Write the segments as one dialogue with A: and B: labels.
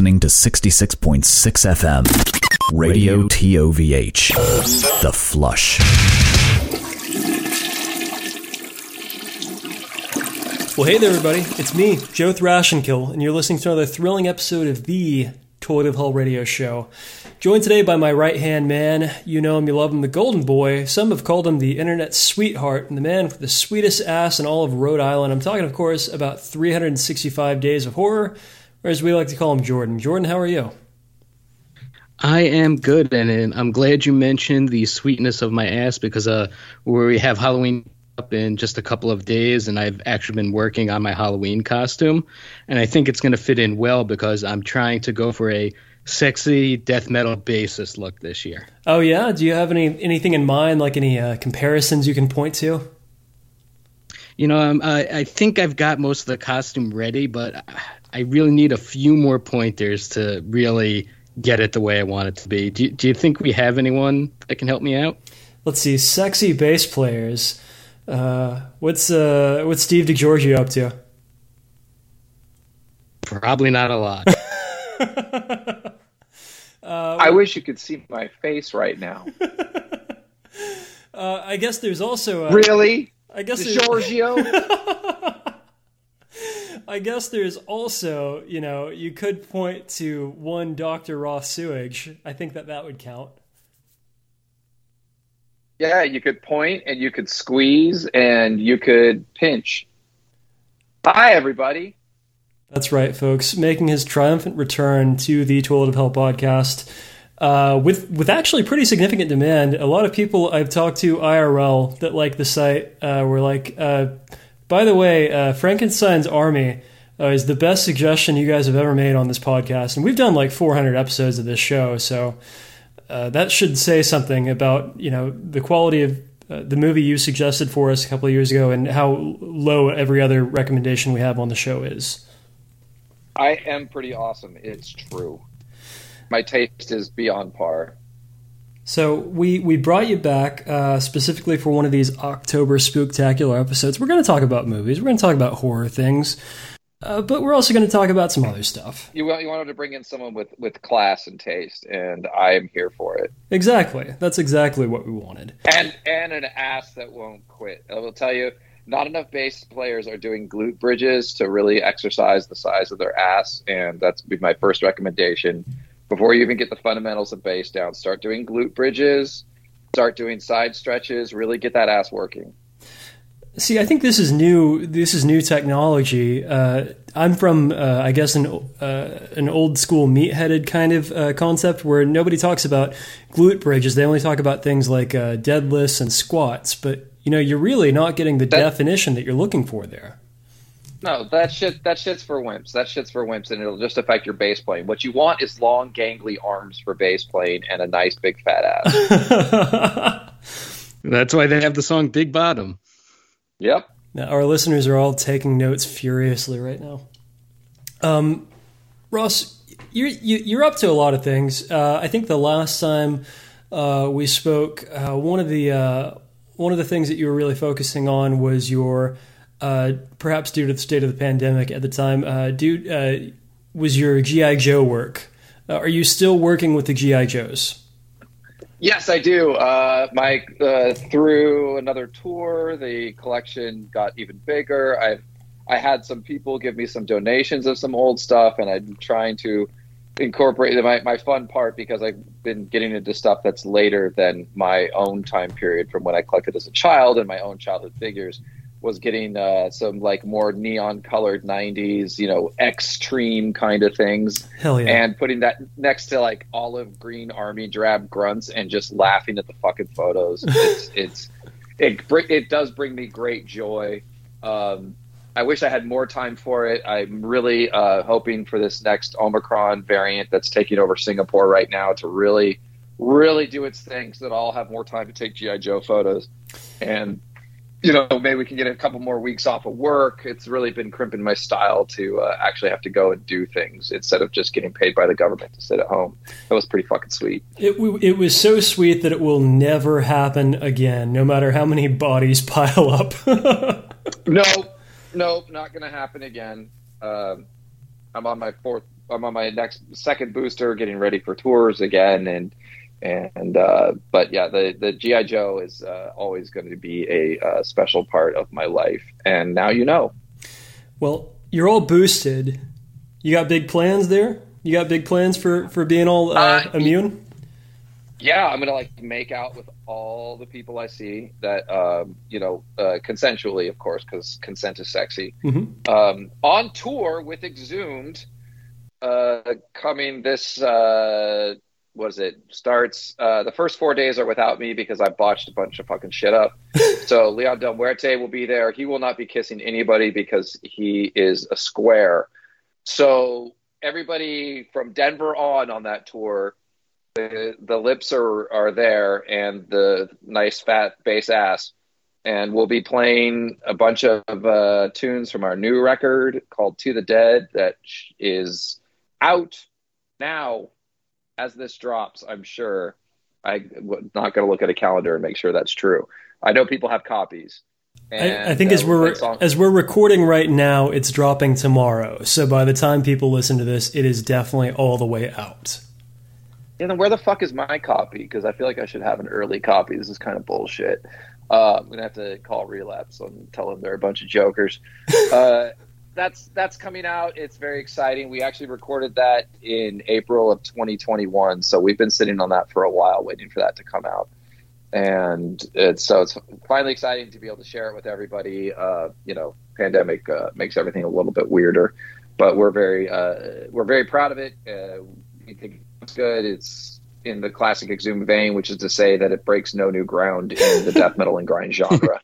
A: listening to 66.6 FM. Radio TOVH. The Flush.
B: Well, hey there, everybody. It's me, Joe Thrashenkill, and you're listening to another thrilling episode of the Toilet of Hell Radio Show. Joined today by my right hand man. You know him, you love him, the Golden Boy. Some have called him the Internet Sweetheart, and the man with the sweetest ass in all of Rhode Island. I'm talking, of course, about 365 Days of Horror, or as we like to call him, Jordan. Jordan, how are you?
C: I am good, and I'm glad you mentioned the sweetness of my ass because uh, we have Halloween up in just a couple of days, and I've actually been working on my Halloween costume, and I think it's going to fit in well because I'm trying to go for a sexy death metal bassist look this year.
B: Oh yeah, do you have any anything in mind, like any uh, comparisons you can point to?
C: You know, um, I, I think I've got most of the costume ready, but I really need a few more pointers to really get it the way I want it to be. Do, do you think we have anyone that can help me out?
B: Let's see, sexy bass players. Uh, what's uh, what's Steve DiGiorgio up to?
C: Probably not a lot.
D: uh, I wish you could see my face right now.
B: uh, I guess there's also
D: a, really.
B: I guess
D: DiGiorgio.
B: I guess there's also, you know, you could point to one Dr. Ross Sewage. I think that that would count.
D: Yeah, you could point and you could squeeze and you could pinch. Hi, everybody.
B: That's right, folks. Making his triumphant return to the Toilet of Hell podcast uh, with with actually pretty significant demand. A lot of people I've talked to IRL that like the site uh, were like, uh, by the way, uh, Frankenstein's Army uh, is the best suggestion you guys have ever made on this podcast, and we've done like 400 episodes of this show, so uh, that should say something about you know the quality of uh, the movie you suggested for us a couple of years ago and how low every other recommendation we have on the show is.
D: I am pretty awesome. It's true. My taste is beyond par.
B: So we we brought you back uh, specifically for one of these October spooktacular episodes. We're going to talk about movies. We're going to talk about horror things. Uh, but we're also going to talk about some other stuff.
D: You, you wanted to bring in someone with, with class and taste, and I am here for it.
B: Exactly. That's exactly what we wanted.
D: And and an ass that won't quit. I will tell you, not enough bass players are doing glute bridges to really exercise the size of their ass, and that's be my first recommendation. Before you even get the fundamentals of bass down, start doing glute bridges, start doing side stretches, really get that ass working.
B: See, I think this is new. This is new technology. Uh, I'm from, uh, I guess, an uh, an old school meat-headed kind of uh, concept where nobody talks about glute bridges. They only talk about things like uh, deadlifts and squats. But you know, you're really not getting the that, definition that you're looking for there.
D: No, that shit. That shit's for wimps. That shit's for wimps, and it'll just affect your bass playing. What you want is long, gangly arms for bass playing and a nice big fat
C: ass. That's why they have the song "Big Bottom."
D: Yep.
B: Now, our listeners are all taking notes furiously right now. Um, Ross, you're you, are up to a lot of things. Uh, I think the last time uh, we spoke, uh, one of the uh, one of the things that you were really focusing on was your uh, perhaps due to the state of the pandemic at the time, uh, due was your GI Joe work. are you still working with the GI Joes?
D: Yes, I do. Uh, my uh, through another tour, the collection got even bigger. I I had some people give me some donations of some old stuff, and I'm trying to incorporate my my fun part because I've been getting into stuff that's later than my own time period from when I collected as a child and my own childhood figures was getting uh, some like more neon colored 90s you know extreme kind of things
B: Hell yeah.
D: and putting that next to like olive green army drab grunts and just laughing at the fucking photos it's it's it it does bring me great joy um, I wish I had more time for it. I'm really uh, hoping for this next Omicron variant that's taking over Singapore right now to really, really do its thing so that I'll have more time to take GI Joe photos. And you know, maybe we can get a couple more weeks off of work. It's really been crimping my style to uh, actually have to go and do things instead of just getting paid by the government to sit at home. That was pretty fucking sweet.
B: It, w- it was so sweet that it will never happen again, no matter how many bodies pile up.
D: No, no, not going to happen again. Um, I'm on my fourth. I'm on my next second booster, getting ready for tours again, and and uh, but yeah, the the GI Joe is uh, always going to be a uh, special part of my life, and now you know.
B: well, you're all boosted. You got big plans there? You got big plans for, for being all uh,
D: Uh,
B: immune?
D: Yeah, I'm gonna like make out with all the people I see that um, you know uh, consensually, of course, because consent is sexy.
B: Mhm.
D: Um, on tour with Exhumed, uh, coming this is it? Starts uh, the first four days are without me because I botched a bunch of fucking shit up. so Leon Del Muerte will be there. He will not be kissing anybody because he is a square. So everybody from Denver on on that tour the the lips are are there and the nice fat bass ass and we'll be playing a bunch of uh, tunes from our new record called to the dead that is out now as this drops i'm sure i'm not going to look at a calendar and make sure that's true i know people have copies
B: I, I think
D: uh,
B: as we're as we're recording right now, it's dropping tomorrow. So by the time people listen to this, it is definitely all the way out.
D: Yeah, then where the fuck is my copy? Because I feel like I should have an early copy. This is kind of bullshit. Uh, I'm gonna have to call Relapse and tell them they're a bunch of jokers. uh, that's that's coming out. It's very exciting. We actually recorded that in April of 2021, so we've been sitting on that for a while, waiting for that to come out. And it's so it's finally exciting to be able to share it with everybody. Uh, you know, pandemic uh, makes everything a little bit weirder, but we're very uh, we're very proud of it. Uh, we think it's good. It's in the classic Exhumed vein, which is to say that it breaks no new ground in the death metal and grind genre.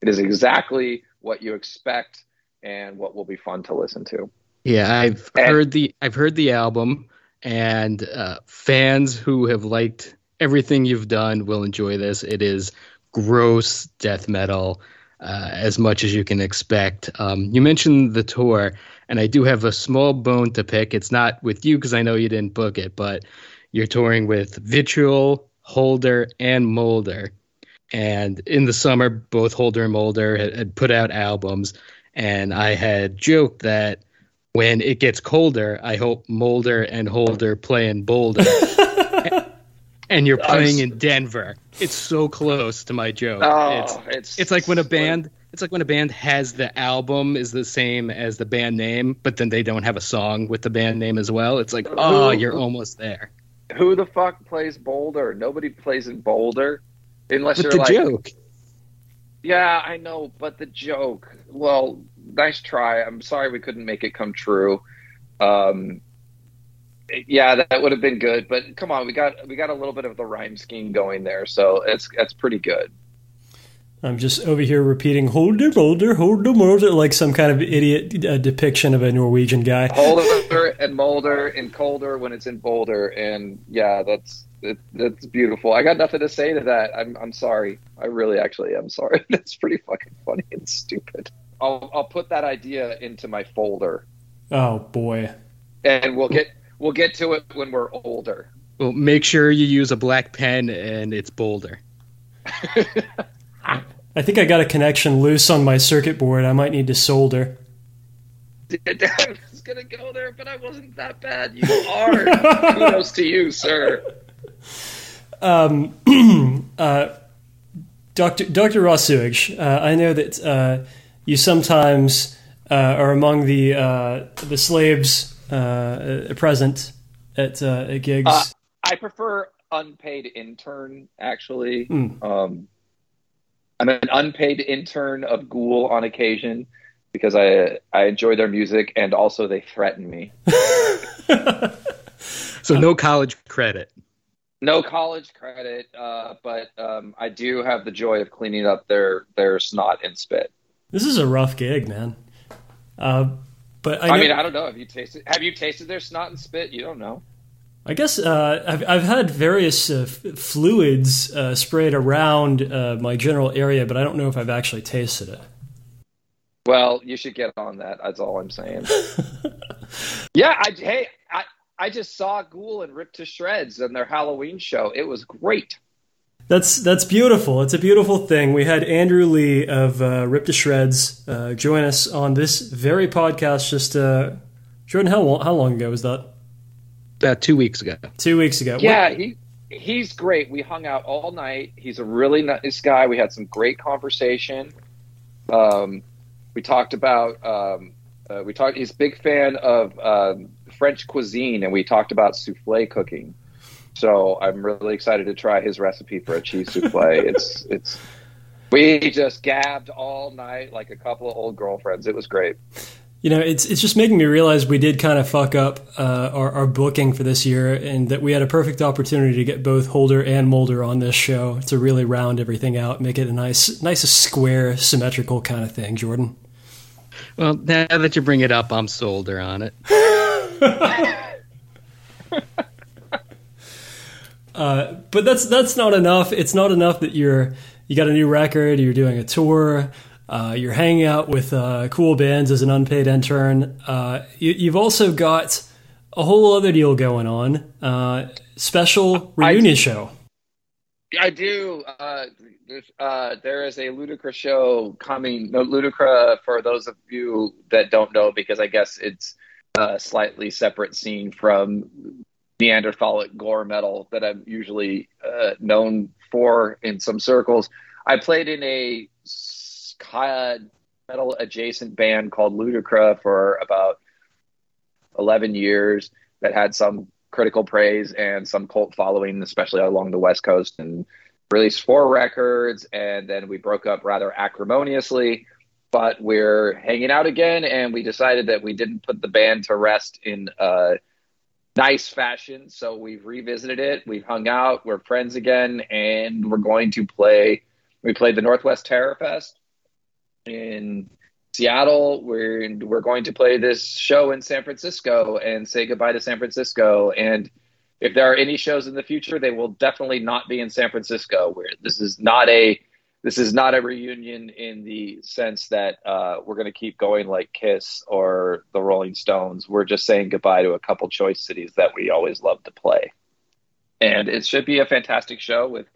D: It is exactly what you expect and what will be fun to listen to.
C: Yeah, I've
D: And-
C: heard the I've heard the album, and uh, fans who have liked everything you've done will enjoy this. It is gross death metal, uh, as much as you can expect. Um, you mentioned the tour, and I do have a small bone to pick. It's not with you because I know you didn't book it, but you're touring with Vitriol, Holder, and Molder. And in the summer, both Holder and Molder had, had put out albums, and I had joked that when it gets colder, I hope Molder and Holder play in Boulder. and you're playing in Denver. It's so close to my joke.
D: Oh,
C: it's,
D: it's
C: it's like when a band it's like when a band has the album is the same as the band name, but then they don't have a song with the band name as well. It's like, oh, you're almost there.
D: Who the fuck plays Boulder? Nobody plays in Boulder unless
C: But
D: you're
C: the
D: like,
C: joke.
D: Yeah, I know, but the joke. Well, nice try. I'm sorry we couldn't make it come true. Um, yeah, that would have been good, but come on, we got we got a little bit of the rhyme scheme going there, so it's that's pretty good.
B: I'm just over here repeating "Holder, Holder, Holder, Molder" like some kind of idiot uh, depiction of a Norwegian guy.
D: Holder and Molder and colder when it's in Boulder, and yeah, that's it, that's beautiful. I got nothing to say to that. I'm I'm sorry. I really actually am sorry. That's pretty fucking funny and stupid. I'll I'll put that idea into my folder,
B: Oh boy.
D: and we'll get we'll get to it when we're older.
C: Well, make sure you use a black pen and it's bolder.
B: I think I got a connection loose on my circuit board. I might need to solder.
D: I was gonna go there, but I wasn't that bad. You are. Kudos to you, sir.
B: Dr. Dr. Ross Sewage, uh, I know that uh, you sometimes uh, are among the uh, the slaves uh, present at, uh, at gigs.
D: Uh, I prefer unpaid intern, actually. Um, I'm an unpaid intern of Ghoul on occasion because I I enjoy their music and also they threaten me.
C: So no college credit.
D: No college credit, uh, but um, I do have the joy of cleaning up their their snot and spit.
B: this is a rough gig, man. Uh, but I,
D: I,
B: know,
D: mean, I don't know. Have you tasted Have you tasted their snot and spit? You don't know.
B: I guess uh, I've, I've had various uh, f- fluids uh, sprayed around uh, my general area, but I don't know if I've actually tasted it.
D: Well, you should get on that. That's all I'm saying. yeah, I, hey, I, I just saw Ghoul and Ripped to Shreds in their Halloween show. It was great.
B: That's that's beautiful. It's a beautiful thing. We had Andrew Lee of uh, Ripped to Shreds uh, join us on this very podcast. Just uh, Jordan, how long, how long ago was that?
C: About two weeks ago.
B: Two weeks ago.
D: Yeah, he he's great. We hung out all night. He's a really nice guy. We had some great conversation. Um, we talked about um, uh, we talked. He's a big fan of um, French cuisine, and we talked about souffle cooking. So I'm really excited to try his recipe for a cheese souffle. it's it's we just gabbed all night like a couple of old girlfriends. It was great.
B: You know, it's it's just making me realize we did kind of fuck up uh, our, our booking for this year, and that we had a perfect opportunity to get both Holder and Molder on this show to really round everything out, make it a nice, nice, square, symmetrical kind of thing. Jordan.
C: Well, now that you bring it up, I'm solder on it.
B: Uh, but that's that's not enough. It's not enough that you're you got a new record, you're doing a tour, uh, you're hanging out with uh, cool bands as an unpaid intern. Uh, you, have also got a whole other deal going on, uh, special reunion I, show.
D: I do. there is a Ludicra show coming. No, Ludicra, for those of you that don't know, because I guess it's a slightly separate scene from Neanderthalic gore metal that I'm usually uh, known for in some circles. I played in a metal adjacent band called Ludicra for about 11 years that had some critical praise and some cult following, especially along the West Coast, and released four records. And then we broke up rather acrimoniously. But we're hanging out again, and we decided that we didn't put the band to rest in uh, nice fashion. So we've revisited it. We've hung out. We're friends again, and we're going to play. We played the Northwest Terror Fest in Seattle. We're we're going to play this show in San Francisco and say goodbye to San Francisco. And if there are any shows in the future, they will definitely not be in San Francisco. Where this is not a this is not a reunion in the sense that uh, we're going to keep going like Kiss or the Rolling Stones. We're just saying goodbye to a couple choice cities that we always love to play. And it should be a fantastic show with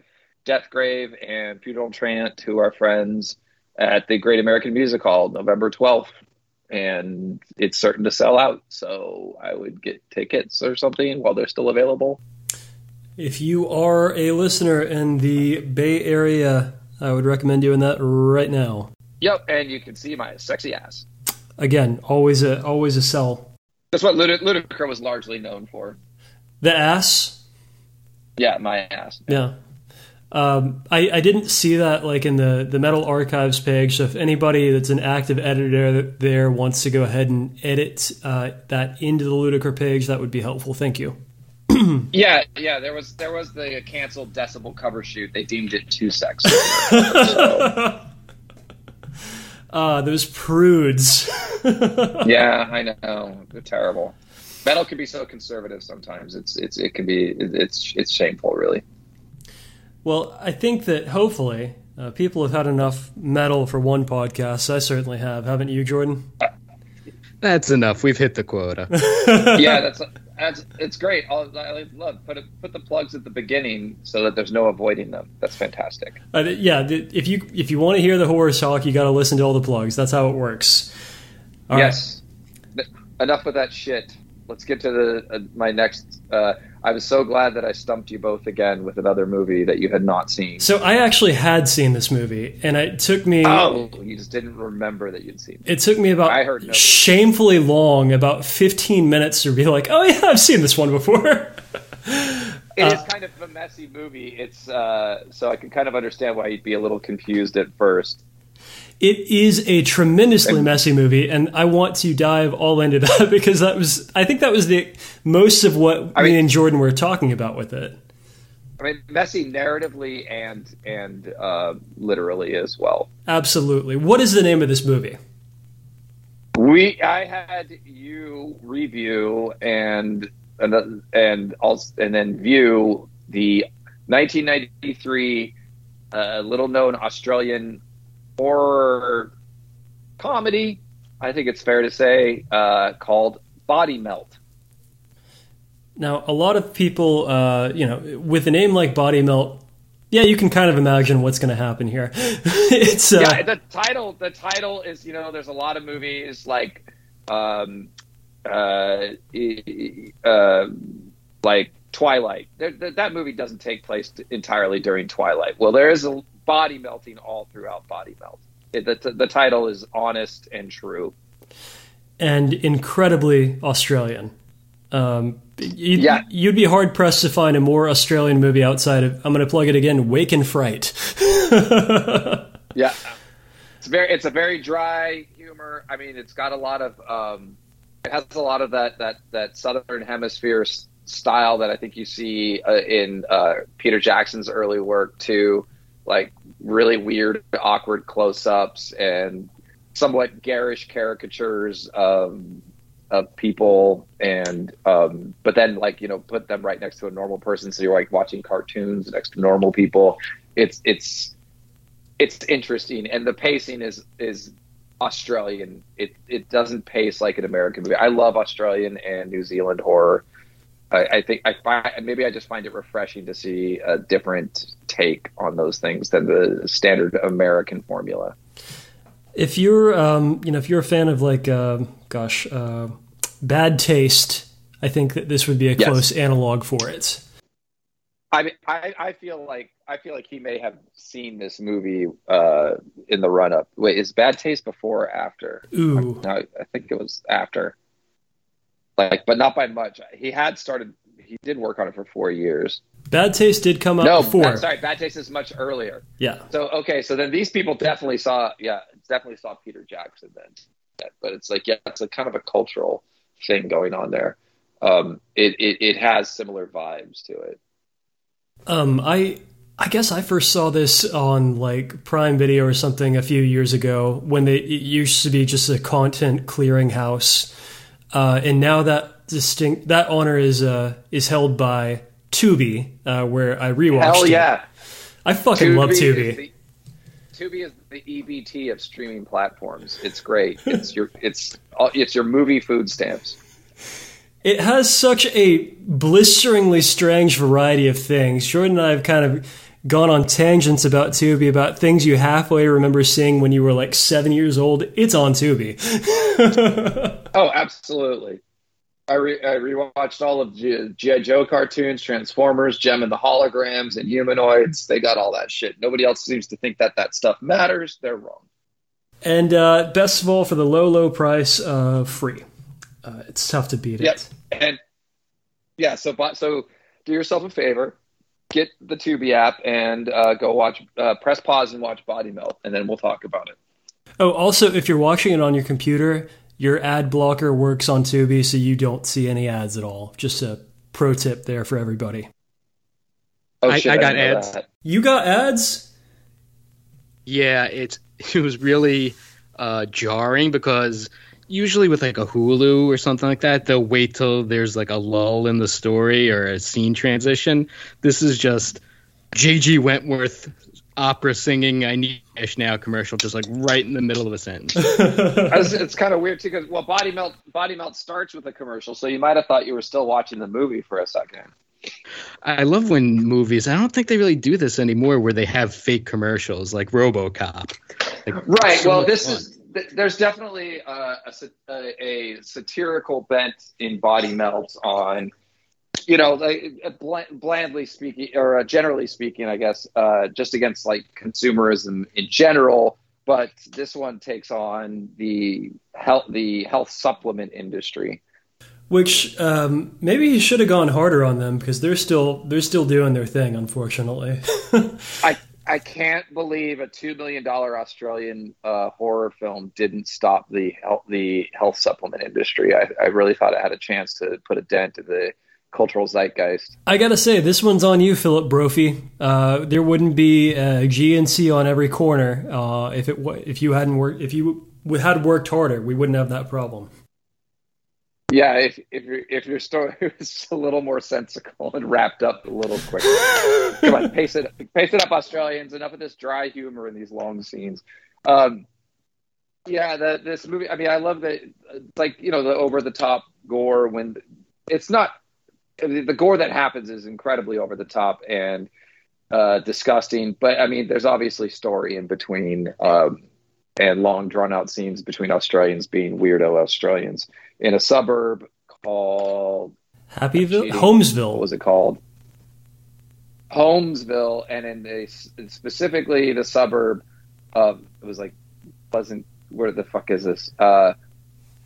D: Deathgrave and Funeral Chant, who are friends at the Great American Music Hall November 12th. And it's certain to sell out. So I would get tickets or something while they're still available.
B: If you are a listener in the Bay Area, I would recommend doing that right now.
D: Yep, and you can see my sexy ass.
B: Again, always a always a sell.
D: That's what Ludic- Ludicra was largely known for.
B: The ass.
D: Yeah, my ass.
B: Yeah. Um, I, I didn't see that like in the, the metal archives page. So if anybody that's an active editor there wants to go ahead and edit uh, that into the Ludicra page, that would be helpful. Thank you.
D: yeah, yeah. There was there was the canceled Decibel cover shoot. They deemed it too sexy. so.
B: Ah, those prudes.
D: yeah, I know. They're terrible. Metal can be so conservative sometimes. It's it's it can be it's it's shameful, really.
B: Well, I think that hopefully uh, people have had enough metal for one podcast. I certainly have, haven't you, Jordan?
C: That's enough. We've hit the quota.
D: yeah, that's that's it's great. I'll, I love put it, put the plugs at the beginning so that there's no avoiding them. That's fantastic.
B: Uh, yeah, if you if you want to hear the horror talk, you got to listen to all the plugs. That's how it works.
D: All yes. Right. Enough with that shit. Let's get to the uh, my next. Uh, I was so glad that I stumped you both again with another movie that you had not seen.
B: So I actually had seen this movie, and it took me.
D: Oh, you just didn't remember that you'd seen.
B: It, it took me about I heard shamefully long, about fifteen minutes to be like, "Oh yeah, I've seen this one before."
D: it uh, is kind of a messy movie. It's uh, so I can kind of understand why you'd be a little confused at first.
B: It is a tremendously messy movie, and I want to dive all into that because that was, I think that was the most of what I me mean, and Jordan were talking about with it.
D: I mean, messy narratively and and uh, literally as well.
B: Absolutely. What is the name of this movie?
D: We, I had you review, and and and also and then view the 1993 uh, little known Australian horror comedy. I think it's fair to say uh, called Body Melt.
B: Now, a lot of people, uh, you know, with a name like Body Melt, yeah, you can kind of imagine what's going to happen here. it's uh,
D: yeah, the title. The title is you know, there's a lot of movies like, um, uh, uh, like Twilight. There, that movie doesn't take place entirely during Twilight. Well, there is a body melting all throughout Body Melt. It, the, the title is honest and true,
B: and incredibly Australian. Um, you'd,
D: Yeah.
B: you'd be hard pressed to find a more Australian movie outside of I'm going to plug it again, Wake in Fright.
D: Yeah, it's very it's a very dry humor. I mean, it's got a lot of um, it has a lot of that that that southern hemisphere s- style that I think you see uh, in uh, Peter Jackson's early work too, like really weird, awkward close-ups and somewhat garish caricatures of of people and um but then like you know put them right next to a normal person. So you're like watching cartoons next to normal people. It's it's it's interesting. And the pacing is is australian. It it doesn't pace like an american movie. I love australian and new zealand horror i, I think i find maybe i just find it refreshing to see a different take on those things than the standard american formula
B: if you're, um, you know, if you're a fan of like, uh, gosh, uh, Bad Taste, I think that this would be a
D: Yes.
B: close analog for it.
D: I mean, I, I feel like I feel like he may have seen this movie uh, in the run up. Wait, is Bad Taste before or after?
B: Ooh,
D: No, I think it was after. Like, but not by much. He had started. He did work on it for four years.
B: Bad Taste did come out
D: no,
B: before.
D: Bad- sorry, Bad Taste is much earlier.
B: Yeah.
D: So okay, so then these people definitely saw. Yeah, definitely saw Peter Jackson then. But it's like yeah, it's a kind of a cultural thing going on there. Um, it, it it has similar vibes to it.
B: Um, I I guess I first saw this on like Prime Video or something a few years ago when they, it used to be just a content clearinghouse, uh, and now that distinct that honor is uh, is held by Tubi, uh, where I rewatched.
D: Hell
B: it.
D: yeah.
B: I fucking love
D: is
B: Tubi.
D: the- Tubi is the EBT of streaming platforms. It's great. It's your it's it's your movie food stamps.
B: It has such a blisteringly strange variety of things. Jordan and I have kind of gone on tangents about Tubi, about things you halfway remember seeing when you were like seven years old. It's on Tubi.
D: Oh, absolutely. I, re- I rewatched all of G- GI Joe cartoons, Transformers, Jem and the Holograms, and Humanoids. They got all that shit. Nobody else seems to think that that stuff matters. They're wrong.
B: And uh, best of all, for the low, low price, uh, free. Uh, it's tough to beat
D: Yep.
B: it.
D: And yeah, so so do yourself a favor, get the Tubi app and uh, go watch. Uh, press pause and watch Body Melt, and then we'll talk about it.
B: Oh, also, if you're watching it on your computer, your ad blocker works on Tubi, so you don't see any ads at all. Just a pro tip there for everybody.
D: Oh
C: I-
D: shit!
C: I got
D: didn't
C: ads.
D: that.
B: You got ads?
C: Yeah, it it was really uh, jarring because usually with like a Hulu or something like that, they'll wait till there's like a lull in the story or a scene transition. This is just J.G. Wentworth opera singing "I Need Cash Now" commercial, just like right in the middle of a sentence.
D: Was- it's kind of weird too because well, Body Melt Body Melt starts with a commercial, so you might have thought you were still watching the movie for a second.
C: I love when movies. I don't think they really do this anymore, where they have fake commercials like RoboCop. Like,
D: Right.
C: so
D: Well, this
C: fun.
D: is th- there's definitely uh, a, a, a satirical bent in Body Melt on, you know, like uh, blandly speaking or uh, generally speaking, I guess, uh, just against like consumerism in general. But this one takes on the health the health supplement industry.
B: Which um, maybe he should have gone harder on them because they're still they're still doing their thing, unfortunately.
D: I I can't believe a two million dollar Australian uh, horror film didn't stop the health the health supplement industry. I, I really thought it had a chance to put a dent in the cultural zeitgeist.
B: I gotta say, this one's on you, Philip Brophy. Uh, there wouldn't be a GNC on every corner uh, if it if you hadn't worked if you had worked harder. We wouldn't have that problem.
D: Yeah, if if your if your story was a little more sensical and wrapped up a little quicker. Come on, pace it pace it up, Australians. Enough of this dry humor in these long scenes. Um, yeah, the, this movie. I mean, I love the like you know the over the top gore when it's not the gore that happens is incredibly over the top and uh, disgusting. But I mean, there's obviously story in between. Um, and long drawn out scenes between Australians being weirdo Australians in a suburb called
B: Happyville. Homesville.
D: what was it called? Homesville, and in a, specifically the suburb of it was like Pleasant. Where the fuck is this? Uh,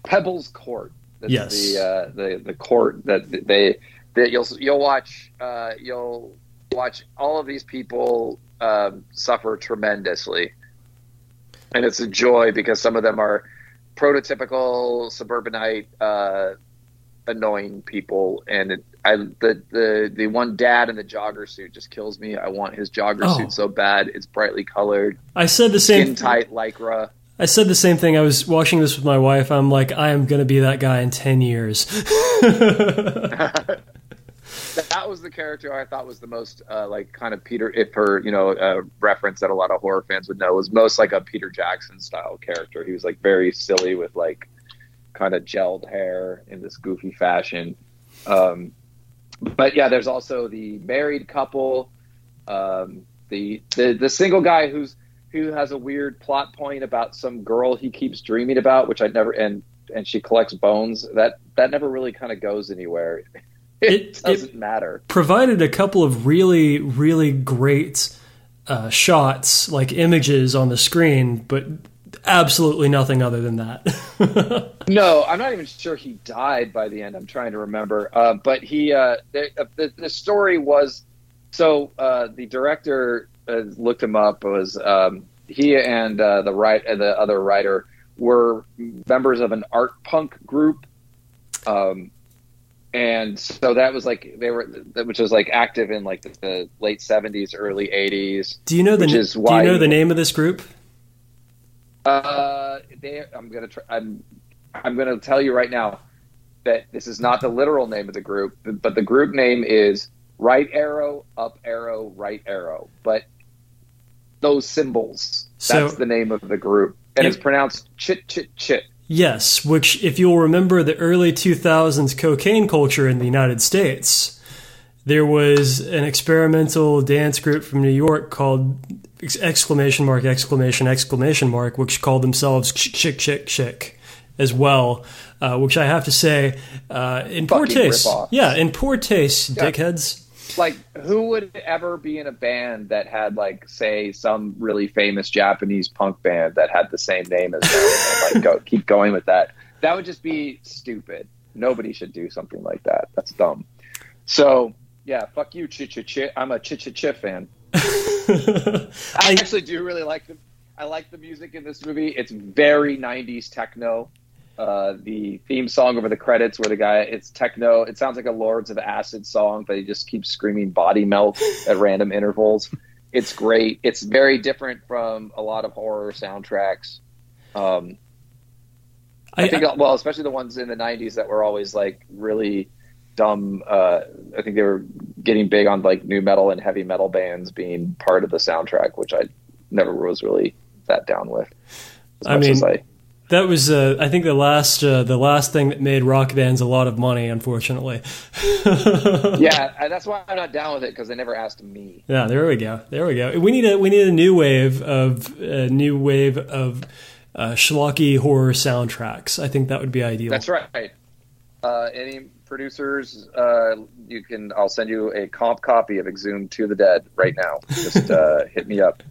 D: Pebbles Court. That's
B: Yes.
D: the uh, the the court that they that you'll you'll watch uh, you'll watch all of these people um, suffer tremendously, and it's a joy because some of them are prototypical suburbanite uh, annoying people, and it, I the the the one dad in the jogger suit just kills me. I want his jogger
B: Oh.
D: suit so bad. It's brightly colored,
B: I said the
D: skin
B: same.
D: tight lycra.
B: I said the same thing. I was watching this with my wife. I'm like, I am going to be that guy in ten years.
D: that was the character I thought was the most uh, like kind of Peter, if her you know uh, reference that a lot of horror fans would know was most like a Peter Jackson style character. He was like very silly with like kind of gelled hair in this goofy fashion. Um, but yeah, there's also the married couple, um, the, the the single guy who's who has a weird plot point about some girl he keeps dreaming about, which I never and and she collects bones. That that never really kind of goes anywhere. It,
B: It-
D: doesn't matter.
B: Provided a couple of really, really great uh, shots, like images on the screen, but absolutely nothing other than that.
D: No, I'm not even sure he died by the end. I'm trying to remember. Uh, but he, uh, the, uh, the the story was so uh, the director uh, looked him up. It Was um, he and uh, the right the other writer were members of an art punk group, um, and so that was like they were, which was like active in like the, the late 70s, early 80s.
B: do you know the
D: is
B: Do
D: why-
B: you know the name of this group?
D: Uh, they, I'm gonna try. I'm I'm gonna tell you right now that this is not the literal name of the group, but the group name is right arrow, up arrow, right arrow. But those symbols,
B: So-
D: that's the name of the group, and
B: Yeah.
D: it's pronounced chit chit chit.
B: Yes, which, if you'll remember the early 2000s cocaine culture in the United States, there was an experimental dance group from New York called exclamation mark, exclamation, exclamation mark, which called themselves Chick Chick Chick as well, uh, which I have to say, uh, in poor taste.
D: rip-off.
B: Yeah, in poor taste,
D: Yeah.
B: dickheads.
D: Like, who would ever be in a band that had like, say, some really famous Japanese punk band that had the same name as them? and, like, go keep going with that. That would just be stupid. Nobody should do something like that. That's dumb. So yeah, fuck you, Chit Chit Chit. I'm a Chit Chit Chit fan. I
B: I-
D: actually do really like the I like the music in this movie. It's very '90s techno. Uh, the theme song over the credits, where the guy it's techno. It sounds like a Lords of Acid song, but he just keeps screaming "body melt" at random intervals. It's great. It's very different from a lot of horror soundtracks. Um, I, think, well, especially the ones in the '90s that were always like really dumb. Uh, I think they were getting big on like nu metal and heavy metal bands being part of the soundtrack, which I never was really that down with. As
B: I
D: much
B: mean,
D: as I,
B: That was, uh, I think, the last uh, the last thing that made rock bands a lot of money. Unfortunately,
D: yeah, that's why I'm not down with it because they never asked me.
B: yeah. There we go. There we go. We need a we need a new wave of a new wave of uh, schlocky horror soundtracks. I think that would be ideal.
D: That's right. Uh, any producers, uh, you can. I'll send you a comp copy of Exhumed to the Dead right now. Just uh, hit me up.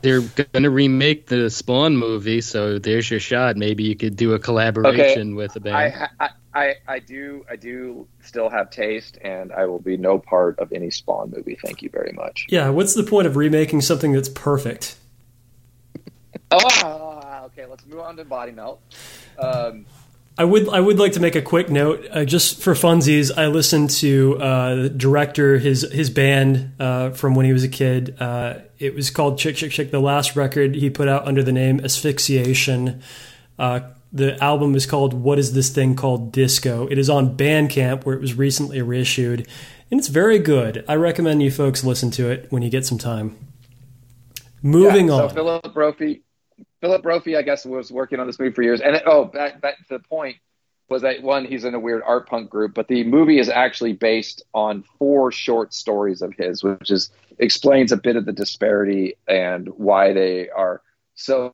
C: They're gonna remake the Spawn movie, so there's your shot. Maybe you could do a collaboration with a band.
D: I, I, I, I do, I do still have taste, and I will be no part of any Spawn movie. Thank you very much.
B: Yeah. What's the point of remaking something that's perfect?
D: Oh, okay. Let's move on to Body Melt. Um,
B: I would I would like to make a quick note uh, just for funsies. I listened to uh, the director his his band uh, from when he was a kid. Uh, it was called Chick Chick Chick. The last record he put out under the name Asphyxiation. Uh, the album is called What Is This Thing Called Disco? It is on Bandcamp where it was recently reissued, and it's very good. I recommend you folks listen to it when you get some time. Moving
D: yeah, so
B: on.
D: Philip Brophy, Philip Brophy, I guess, was working on this movie for years. And oh, back, back to the point was that one, he's in a weird art punk group, but the movie is actually based on four short stories of his, which is explains a bit of the disparity and why they are so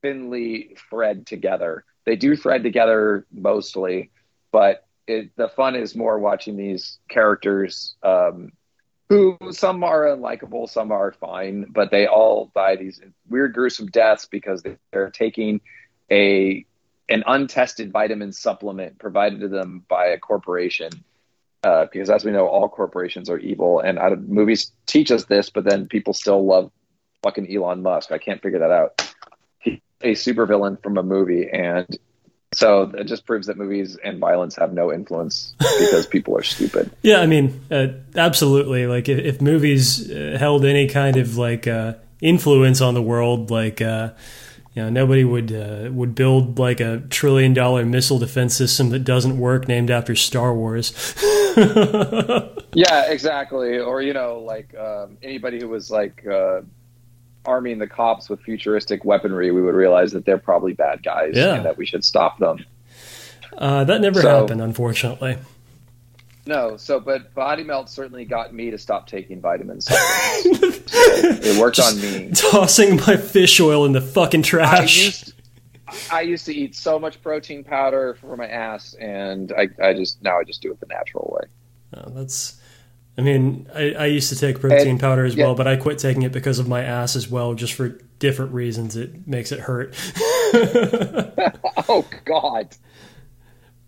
D: thinly thread together. They do thread together mostly, but it, the fun is more watching these characters um, who some are unlikable, some are fine, but they all die these weird, gruesome deaths because they're taking a an untested vitamin supplement provided to them by a corporation. Uh, because as we know, all corporations are evil, and movies teach us this, but then people still love fucking Elon Musk. I can't figure that out. He's a supervillain from a movie, and so it just proves that movies and violence have no influence because people are stupid.
B: Yeah, I mean, uh, absolutely. Like if, if movies uh, held any kind of like uh, influence on the world, like uh, you know, nobody would uh, would build like a trillion dollar missile defense system that doesn't work, named after Star Wars.
D: yeah, exactly. Or you know, like um, anybody who was like uh, arming the cops with futuristic weaponry, we would realize that they're probably bad guys
B: Yeah.
D: and that we should stop them.
B: Uh, that never
D: So-
B: happened, unfortunately.
D: No, so but body melt certainly got me to stop taking vitamins. it worked on me.
B: Tossing my fish oil in the fucking
D: I
B: trash.
D: used I used to eat so much protein powder for my ass, and I, I just now I just do it the natural way.
B: Oh, that's. I mean, I, I used to take protein powder as
D: yeah.
B: well, but I quit taking it because of my ass as well, just for different reasons. It makes it hurt.
D: Oh God,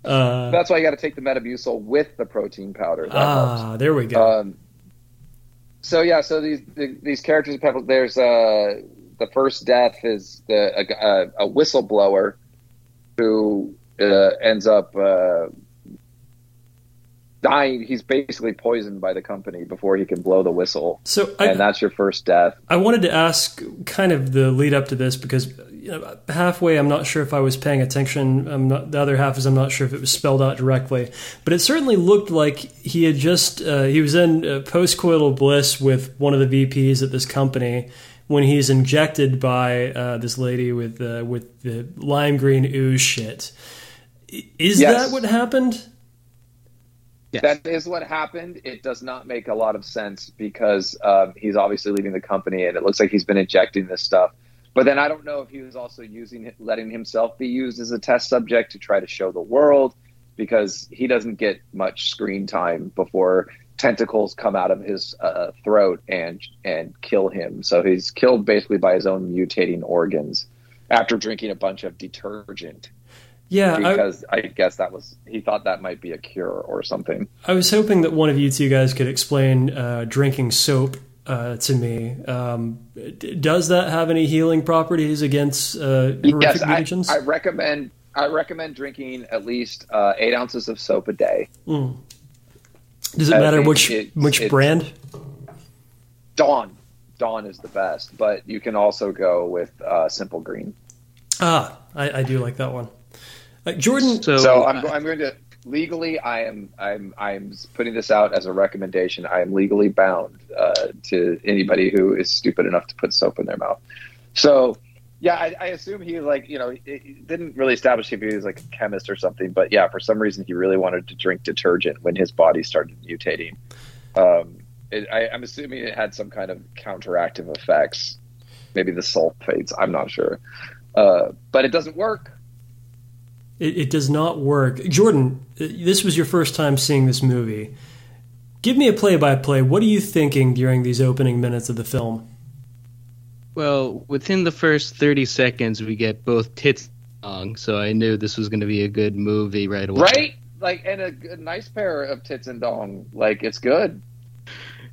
B: Uh,
D: that's why you got to take the Metamucil with the protein powder. That helps.
B: ah, there we go.
D: Um, so yeah, so these these characters, there's uh, the first death is the a, a, a whistleblower who uh, ends up uh, dying. He's basically poisoned by the company before he can blow the whistle,
B: so
D: and that's your first death.
B: I wanted to ask kind of the lead up to this because you know, halfway I'm not sure if I was paying attention. I'm not, the other half is I'm not sure if it was spelled out directly, but it certainly looked like he had just uh, he was in uh, postcoital bliss with one of the VPs at this company when he's injected by uh, this lady with uh, with the lime green ooze shit. Is
D: Yes.
B: that what happened?
C: Yes.
D: That is what happened. It does not make a lot of sense because um, he's obviously leaving the company, and it looks like he's been injecting this stuff. But then I don't know if he was also using letting himself be used as a test subject to try to show the world, because he doesn't get much screen time before tentacles come out of his uh, throat and and kill him. So he's killed basically by his own mutating organs after drinking a bunch of detergent.
B: Yeah,
D: Because I, guess that was he thought that might be a cure or something.
B: I was hoping that one of you two guys could explain uh, drinking soap uh, to me. Um, does that have any healing properties against uh, horrific
D: yes, I. I recommend. I recommend drinking at least uh, eight ounces of soap a day.
B: Does it
D: I
B: matter which which brand?
D: Dawn, Dawn is the best, but you can also go with uh, Simple Green.
B: Ah, I, I do like that one. Uh, Jordan,
C: So,
D: So I'm,
C: uh,
D: I'm going to legally. I am. I'm. I'm putting this out as a recommendation. I am legally bound uh, to anybody who is stupid enough to put soap in their mouth. So. Yeah, I, I assume he like you know it, it didn't really establish if he was like a chemist or something, but yeah, for some reason he really wanted to drink detergent when his body started mutating. Um, it, I, I'm assuming it had some kind of counteractive effects, maybe the sulfates. I'm not sure, uh, but it doesn't work.
B: It, it does not work. Jordan, uh, this was your first time seeing this movie. Give me a play by play. What are you thinking during these opening minutes of the film?
C: well, within the first 30 seconds, we get both tits song, so I knew this was going to be a good movie right away.
D: right? Like, and a, a nice pair of tits and dong. Like, it's good.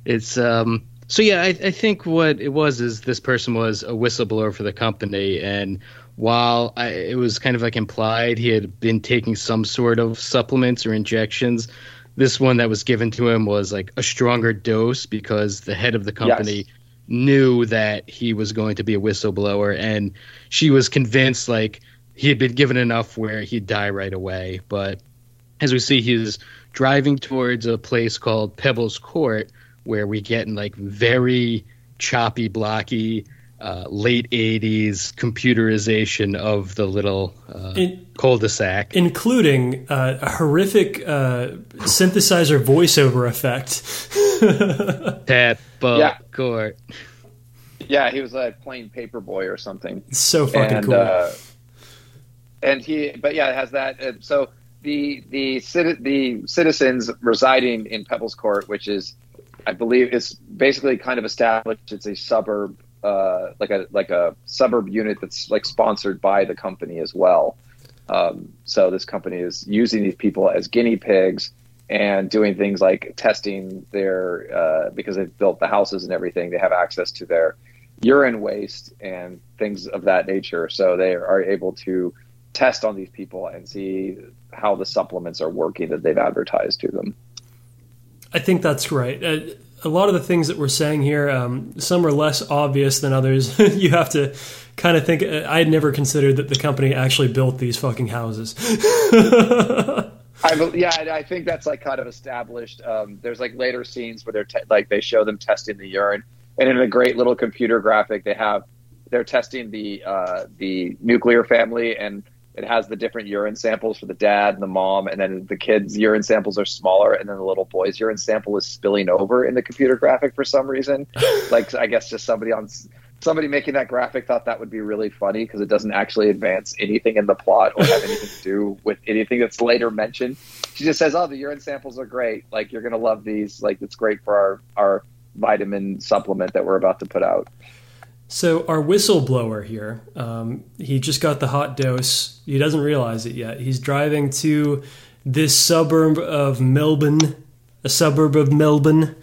C: It's um. So yeah, I, I think what it was is this person was a whistleblower for the company, and while I, it was kind of like implied he had been taking some sort of supplements or injections, this one that was given to him was like a stronger dose because the head of the company
D: Yes.
C: knew that he was going to be a whistleblower, and she was convinced like he had been given enough where he'd die right away. But as we see, he's driving towards a place called Pebbles Court, where we get in like very choppy, blocky, uh, late '80s computerization of the little uh,
B: In-
C: cul-de-sac.
B: including uh, a horrific uh, synthesizer voiceover effect.
C: Pebbles
D: Yeah.
C: Court.
D: Yeah, he was like playing Paperboy or something.
B: So fucking
D: and
B: cool.
D: uh, and he, but yeah, it has that. Uh, so the the citi- the citizens residing in Pebbles Court, which is, I believe, is basically kind of established. It's a suburb, uh, like a like a suburb unit that's like sponsored by the company as well. Um, so this company is using these people as guinea pigs and doing things like testing their uh, because they've built the houses and everything. They have access to their urine waste and things of that nature. So they are able to test on these people and see how the supplements are working that they've advertised to them.
B: I think that's right. Uh, a lot of the things that we're saying here, um, some are less obvious than others. you have to kind of think. uh, I had never considered that the company actually built these fucking houses.
D: I, yeah, I think that's like kind of established. Um, there's like later scenes where they're te- like they show them testing the urine, and in a great little computer graphic, they have they're testing the uh, the nuclear family, and it has the different urine samples for the dad and the mom, and then the kids' urine samples are smaller, and then the little boy's urine sample is spilling over in the computer graphic for some reason. like I guess just somebody on somebody making that graphic thought that would be really funny because it doesn't actually advance anything in the plot or have anything to do with anything that's later mentioned. She just says, "Oh, the urine samples are great. Like you're gonna love these. Like it's great for our our vitamin supplement that we're about to put out."
B: So our whistleblower here, um, he just got the hot dose. He doesn't realize it yet. He's driving to this suburb of Melbourne, a suburb of Melbourne,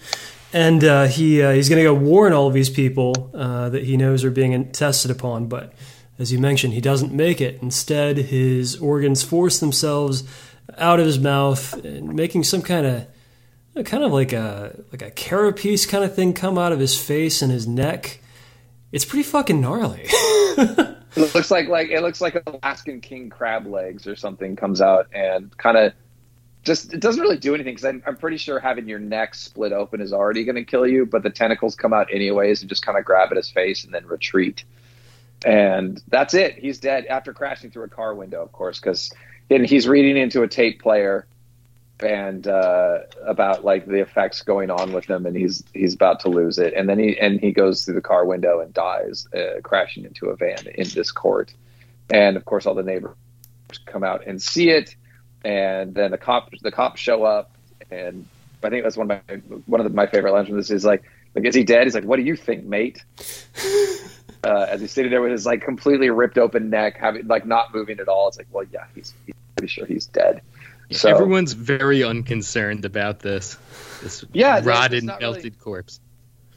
B: and uh, he uh, he's going to go warn all these people uh, that he knows are being tested upon. But as you mentioned, he doesn't make it. Instead, his organs force themselves out of his mouth, making some kind of kind of like a like a carapace kind of thing come out of his face and his neck. It's pretty fucking gnarly.
D: It looks like like it looks like Alaskan king crab legs or something comes out and kind of just it doesn't really do anything because I'm, I'm pretty sure having your neck split open is already going to kill you, but the tentacles come out anyways and just kind of grab at his face and then retreat. And that's it. He's dead after crashing through a car window, of course, because then he's reading into a tape player and uh, about like the effects going on with him, and he's he's about to lose it, and then he and he goes through the car window and dies, uh, crashing into a van in this court, and of course all the neighbors come out and see it, and then the cop the cops show up, and I think that's one of my one of the, my favorite lines from this is like like is he dead? He's like, what do you think, mate? Uh, as he's sitting there with his like completely ripped open neck, having like not moving at all, it's like, well, yeah, he's, he's pretty sure he's dead. So
C: Everyone's very unconcerned about this. This
D: Yeah,
C: rotted, melted
D: really-
C: corpse.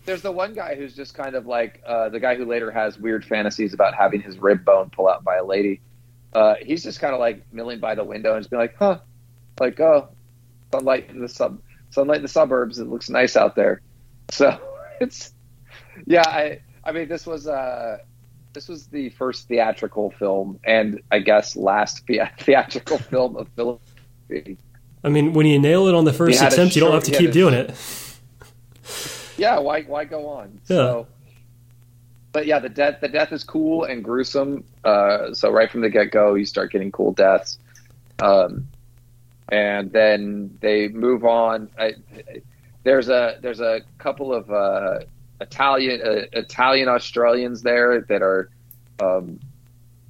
D: there's the one guy who's just kind of like uh, the guy who later has weird fantasies about having his rib bone pull out by a lady. Uh, he's just kind of like milling by the window and just being like, "Huh, like oh, sunlight in the sub, sunlight in the suburbs. It looks nice out there." So it's yeah. I I mean, this was uh, this was the first theatrical film, and I guess last thea- theatrical film of Philip.
B: I mean, when you nail it on the first
D: He had a
B: attempt, you don't have to keep
D: a-
B: doing it.
D: yeah, why why go on?
B: Yeah.
D: So, but yeah, the death the death is cool and gruesome. Uh, so right from the get go, you start getting cool deaths, um, and then they move on. I, there's a there's a couple of uh, Italian uh, Italian Australians there that are. Um,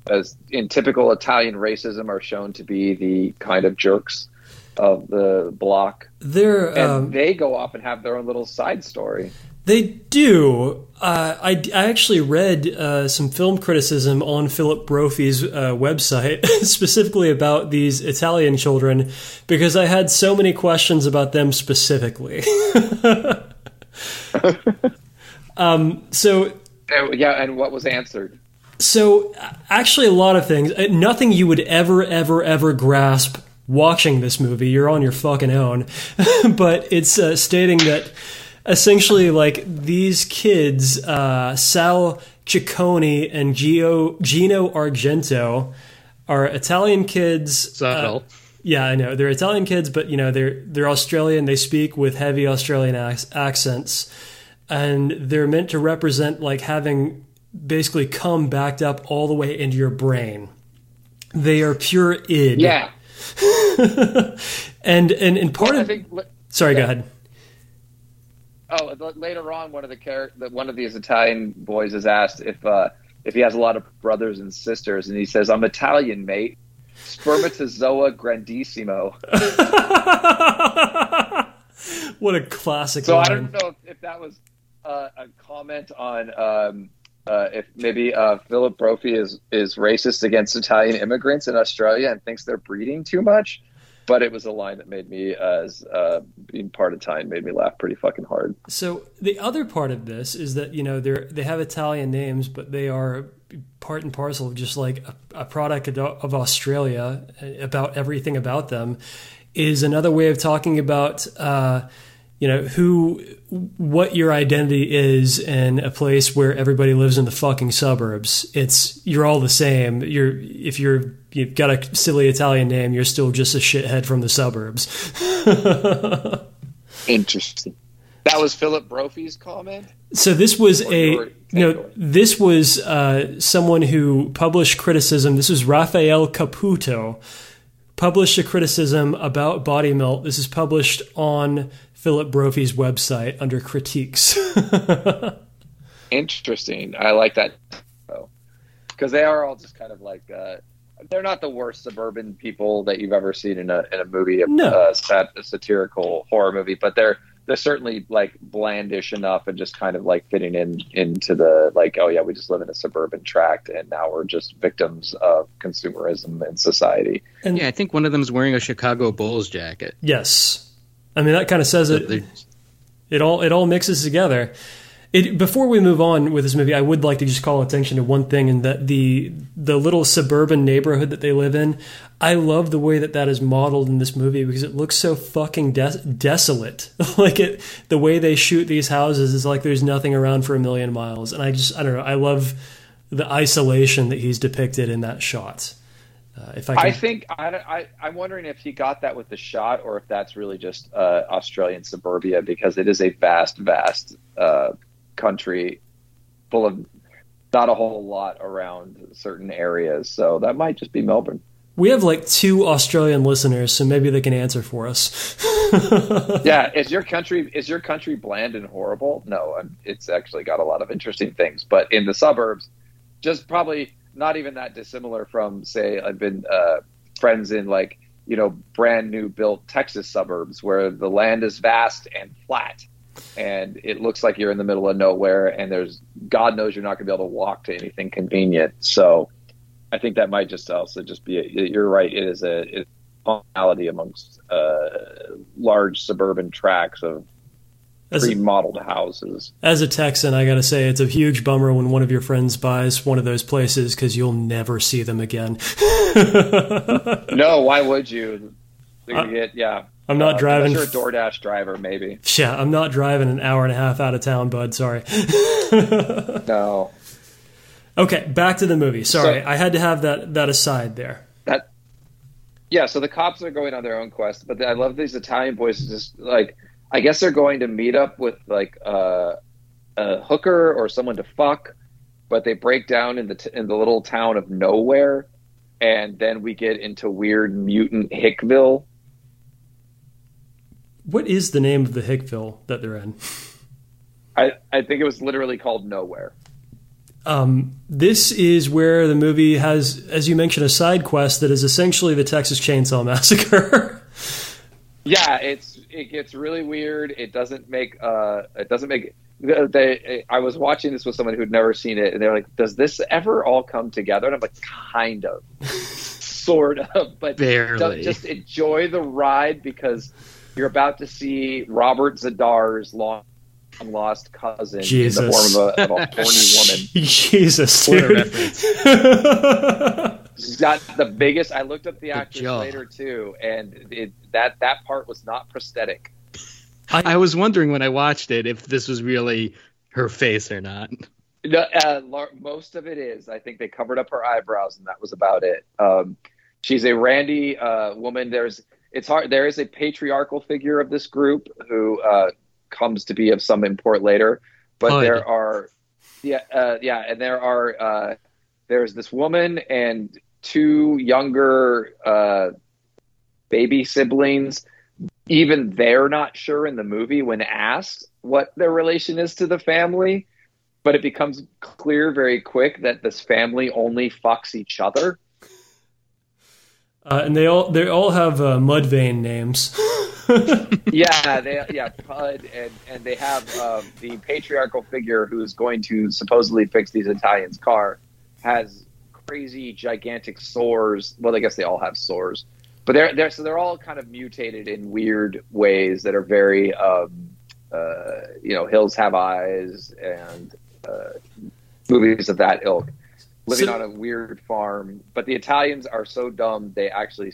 D: as in typical Italian racism, are shown to be the kind of jerks of the block,
B: They're
D: and
B: um,
D: they go off and have their own little side story.
B: They do. Uh, I, I actually read uh, some film criticism on Philip Brophy's uh, website, specifically about these Italian children, because I had so many questions about them specifically. um, so
D: Yeah, and what was answered?
B: So, actually, a lot of things. Uh, Nothing you would ever, ever, ever grasp watching this movie. You're on your fucking own. but it's uh, stating that essentially, like, these kids, uh, Sal Ciccone and Gio, Gino Argento, are Italian kids.
C: Subtle.
B: uh, yeah, I know they're Italian kids, but you know they're they're Australian. They speak with heavy Australian ac- accents, and they're meant to represent like having basically come backed up all the way into your brain. They are pure id.
D: Yeah.
B: and and and part of
D: think.
B: sorry, go ahead.
D: Oh, later on, one of the character, one of these Italian boys is asked if uh, if he has a lot of brothers and sisters, and he says, "I'm Italian, mate. Spermatozoa grandissimo."
B: what a classic
D: So I don't know if, if that was uh, a comment on um, uh, if maybe uh, Philip Brophy is is racist against Italian immigrants in Australia and thinks they're breeding too much. But it was a line that made me, as uh, being part Italian, made me laugh pretty fucking hard.
B: So the other part of this is that you know they're they have Italian names, but they are part and parcel of just like a, a product of, of Australia. uh, About everything about them is another way of talking about uh, you know who what your identity is in a place where everybody lives in the fucking suburbs. It's you're all the same. You're if you're you've got a silly Italian name, you're still just a shithead from the suburbs.
D: Interesting. That was Philip Brophy's comment.
B: So this was
D: Or
B: a no.
D: takeaway.
B: This was uh, someone who published criticism. This was Raffaele Caputo published a criticism about Body Melt. This is published on Philip Brophy's website under critiques.
D: Interesting. I like that because they are all just kind of like uh, they're not the worst suburban people that you've ever seen in a in a movie, a,
B: No.
D: uh, sat, a satirical horror movie, but they're they're certainly like blandish enough and just kind of like fitting in into the like oh yeah we just live in a suburban tract and now we're just victims of consumerism in society.
B: and
C: Yeah, I think one of them is wearing a Chicago Bulls jacket.
B: yes, I mean that kind of says it. It all it all mixes together. It, before we move on with this movie, I would like to just call attention to one thing, and that the the little suburban neighborhood that they live in. I love the way that that is modeled in this movie because it looks so fucking des- desolate. like it, the way they shoot these houses is like there's nothing around for a million miles, and I just I don't know. I love the isolation that he's depicted in that shot. Uh, if I can,
D: I think I, I I'm wondering if he got that with the shot or if that's really just uh, Australian suburbia because it is a vast, vast uh, country full of not a whole lot around certain areas. So that might just be Melbourne.
B: we have like two Australian listeners, so maybe they can answer for us.
D: yeah, is your country is your country bland and horrible? No, it's actually got a lot of interesting things. But in the suburbs, just probably not even that dissimilar from say I've been uh, friends in like you know brand new built Texas suburbs where the land is vast and flat. And it looks like you're in the middle of nowhere, and there's God knows you're not going to be able to walk to anything convenient. So, I think that might just also just be. A, you're right. It is a commonality amongst uh, large suburban tracts of
B: As,
D: pre-modeled houses.
B: as a Texan, I gotta say it's a huge bummer when one of your friends buys one of those places because you'll never see them again.
D: No, why would you? Gonna
B: Uh,
D: get yeah.
B: I'm not
D: Uh,
B: driving.
D: You're a DoorDash driver, maybe.
B: Yeah, I'm not driving an hour and a half out of town, bud. Sorry.
D: No,
B: okay, back to the movie. Sorry,
D: So-
B: I had to have that that aside there.
D: that. Yeah, so the cops are going on their own quest, but I love these Italian boys. Just like I guess they're going to meet up with like uh, a hooker or someone to fuck, but they break down in the t- in the little town of nowhere, and then we get into weird mutant Hickville.
B: What is the name of the Hickville that they're in?
D: I, I think it was literally called Nowhere.
B: Um, this is where the movie has, as you mentioned, a side quest that is essentially the Texas Chainsaw Massacre.
D: Yeah, it's it gets really weird. It doesn't make uh it doesn't make they I was watching this with someone who'd never seen it and they're like, "Does this ever all come together?" And I'm like, "Kind of." sort of, but
C: Barely.
D: just enjoy the ride because you're about to see Robert Z'Dar's long lost cousin
B: Jesus.
D: in the form of a, of a horny woman.
B: Jesus,
C: What a
B: dude.
D: got the biggest. I looked up the actress
C: jaw.
D: later too, and it, that that part was not prosthetic.
C: I was wondering when I watched it if this was really her face or not.
D: No, uh, most of it is. I think they covered up her eyebrows, and that was about it. Um, she's a randy uh, woman. There's it's hard. There is a patriarchal figure of this group who uh, comes to be of some import later, but
C: Bud.
D: there are, yeah, uh, yeah, and there are. There's this woman and two younger uh, baby siblings. Even they're not sure in the movie when asked what their relation is to the family but it becomes clear very quick that this family only fucks each other.
B: Uh, and they all they all have uh, vein names.
D: yeah, they yeah, Pud and and they have um, the patriarchal figure who is going to supposedly fix these Italians' car has crazy gigantic sores. Well, I guess they all have sores, but they're they're so they're all kind of mutated in weird ways that are very um, uh, you know hills have eyes and uh, movies of that ilk. Living
B: So-
D: on a weird farm, but the Italians are so dumb they actually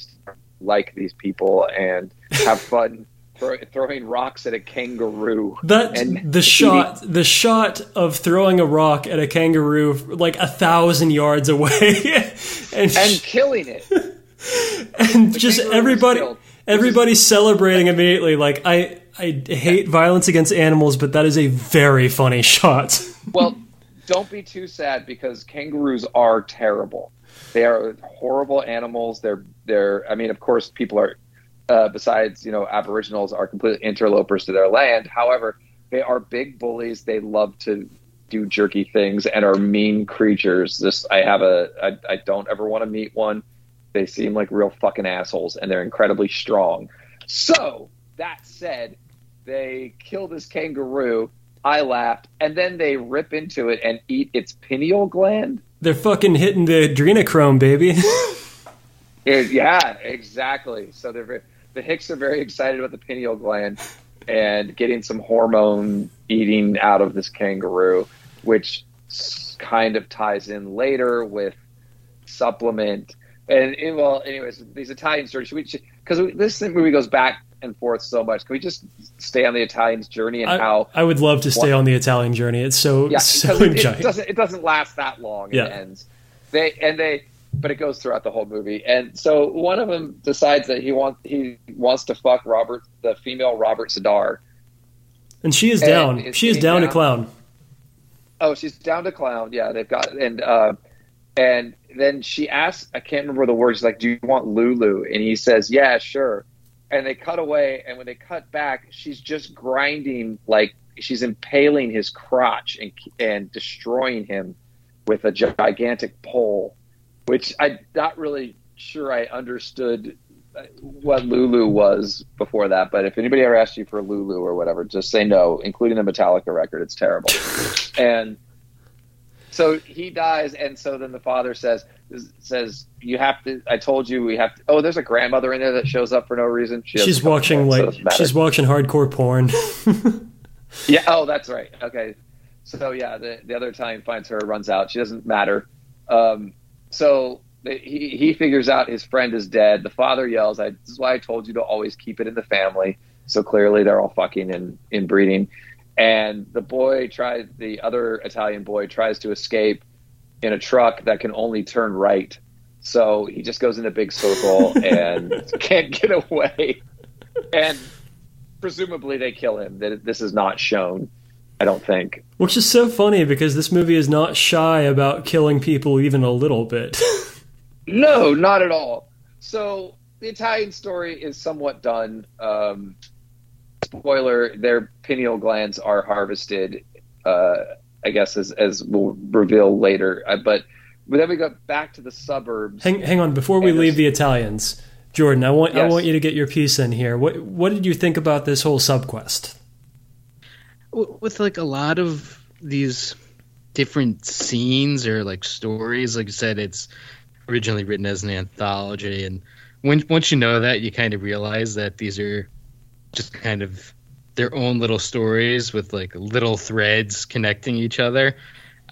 D: like these people and have fun throw, throwing rocks at a kangaroo.
B: That
D: And
B: the
D: he-
B: shot the shot of throwing a rock at a kangaroo like a thousand yards away, and
D: and killing it.
B: and just
D: kangaroo was
B: everybody everybody celebrating immediately like i i hate violence against animals but that is a very funny shot
D: Well, don't be too sad because kangaroos are terrible. They are horrible animals. They're they're. I mean, of course, people are. Uh, besides, you know, Aboriginals are complete interlopers to their land. However, they are big bullies. They love to do jerky things and are mean creatures. This I have a. I, I don't ever want to meet one. They seem like real fucking assholes, and they're incredibly strong. So that said, they kill this kangaroo. I laughed, and then they rip into it and eat its pineal gland.
B: they're fucking hitting the adrenochrome baby
D: It- yeah, exactly. So they're very, the Hicks are very excited about the pineal gland and getting some hormone eating out of this kangaroo, which kind of ties in later with supplement. And it, well, anyways, these Italian stories. Because this movie goes back and forth so much. Can we just stay on the Italian's journey and
B: I,
D: how?
B: I would love to stay on the italian journey it's so
D: Yeah,
B: so
D: it, it
B: giant
D: doesn't it doesn't last that long.
B: Yeah.
D: It ends. They and they, but it goes throughout the whole movie. And so one of them decides that he wants he wants to fuck Robert, the female Robert Z'Dar.
B: and she is down she is
D: getting
B: down to clown
D: Oh, she's down to clown. Yeah, they've got and uh, and then she asks, I can't remember the words. She's like, "Do you want Lulu?" And he says, "Yeah, sure." And they cut away, and when they cut back, she's just grinding like she's impaling his crotch and and destroying him with a gigantic pole, which I'm not really sure I understood uh, what Lulu was before that. But if anybody ever asks you for Lulu or whatever, just say no, including the Metallica record. It's terrible. and so he dies, and so then the father says says you have to. I told you we have to. Oh, there's a grandmother in there that shows up for no reason. She
B: she's watching
D: in, so
B: like
D: doesn't
B: she's watching hardcore porn
D: Yeah. Oh, that's right. Okay. So yeah, the the other Italian finds her, runs out. She doesn't matter. Um, so he he figures out his friend is dead. The father yells, "I this is why I told you to always keep it in the family." So clearly they're all fucking and inbreeding. And the boy tries. The other Italian boy tries to escape in a truck that can only turn right. So he just goes in a big circle and can't get away. And presumably they kill him. That this is not shown. I don't think.
B: which is so funny because this movie is not shy about killing people even a little bit
D: No, not at all. So the Italian story is somewhat done. Um, spoiler: their pineal glands are harvested. Uh, I guess as as we'll reveal later. Uh, but but then we go back to the suburbs.
B: hang, hang on before we leave the italians jordan i want i want you to get your piece in here what what did you think about this whole subquest
C: with like a lot of these different scenes or like stories like i said it's originally written as an anthology. And when, once you know that you kind of realize that these are just kind of their own little stories with like little threads connecting each other.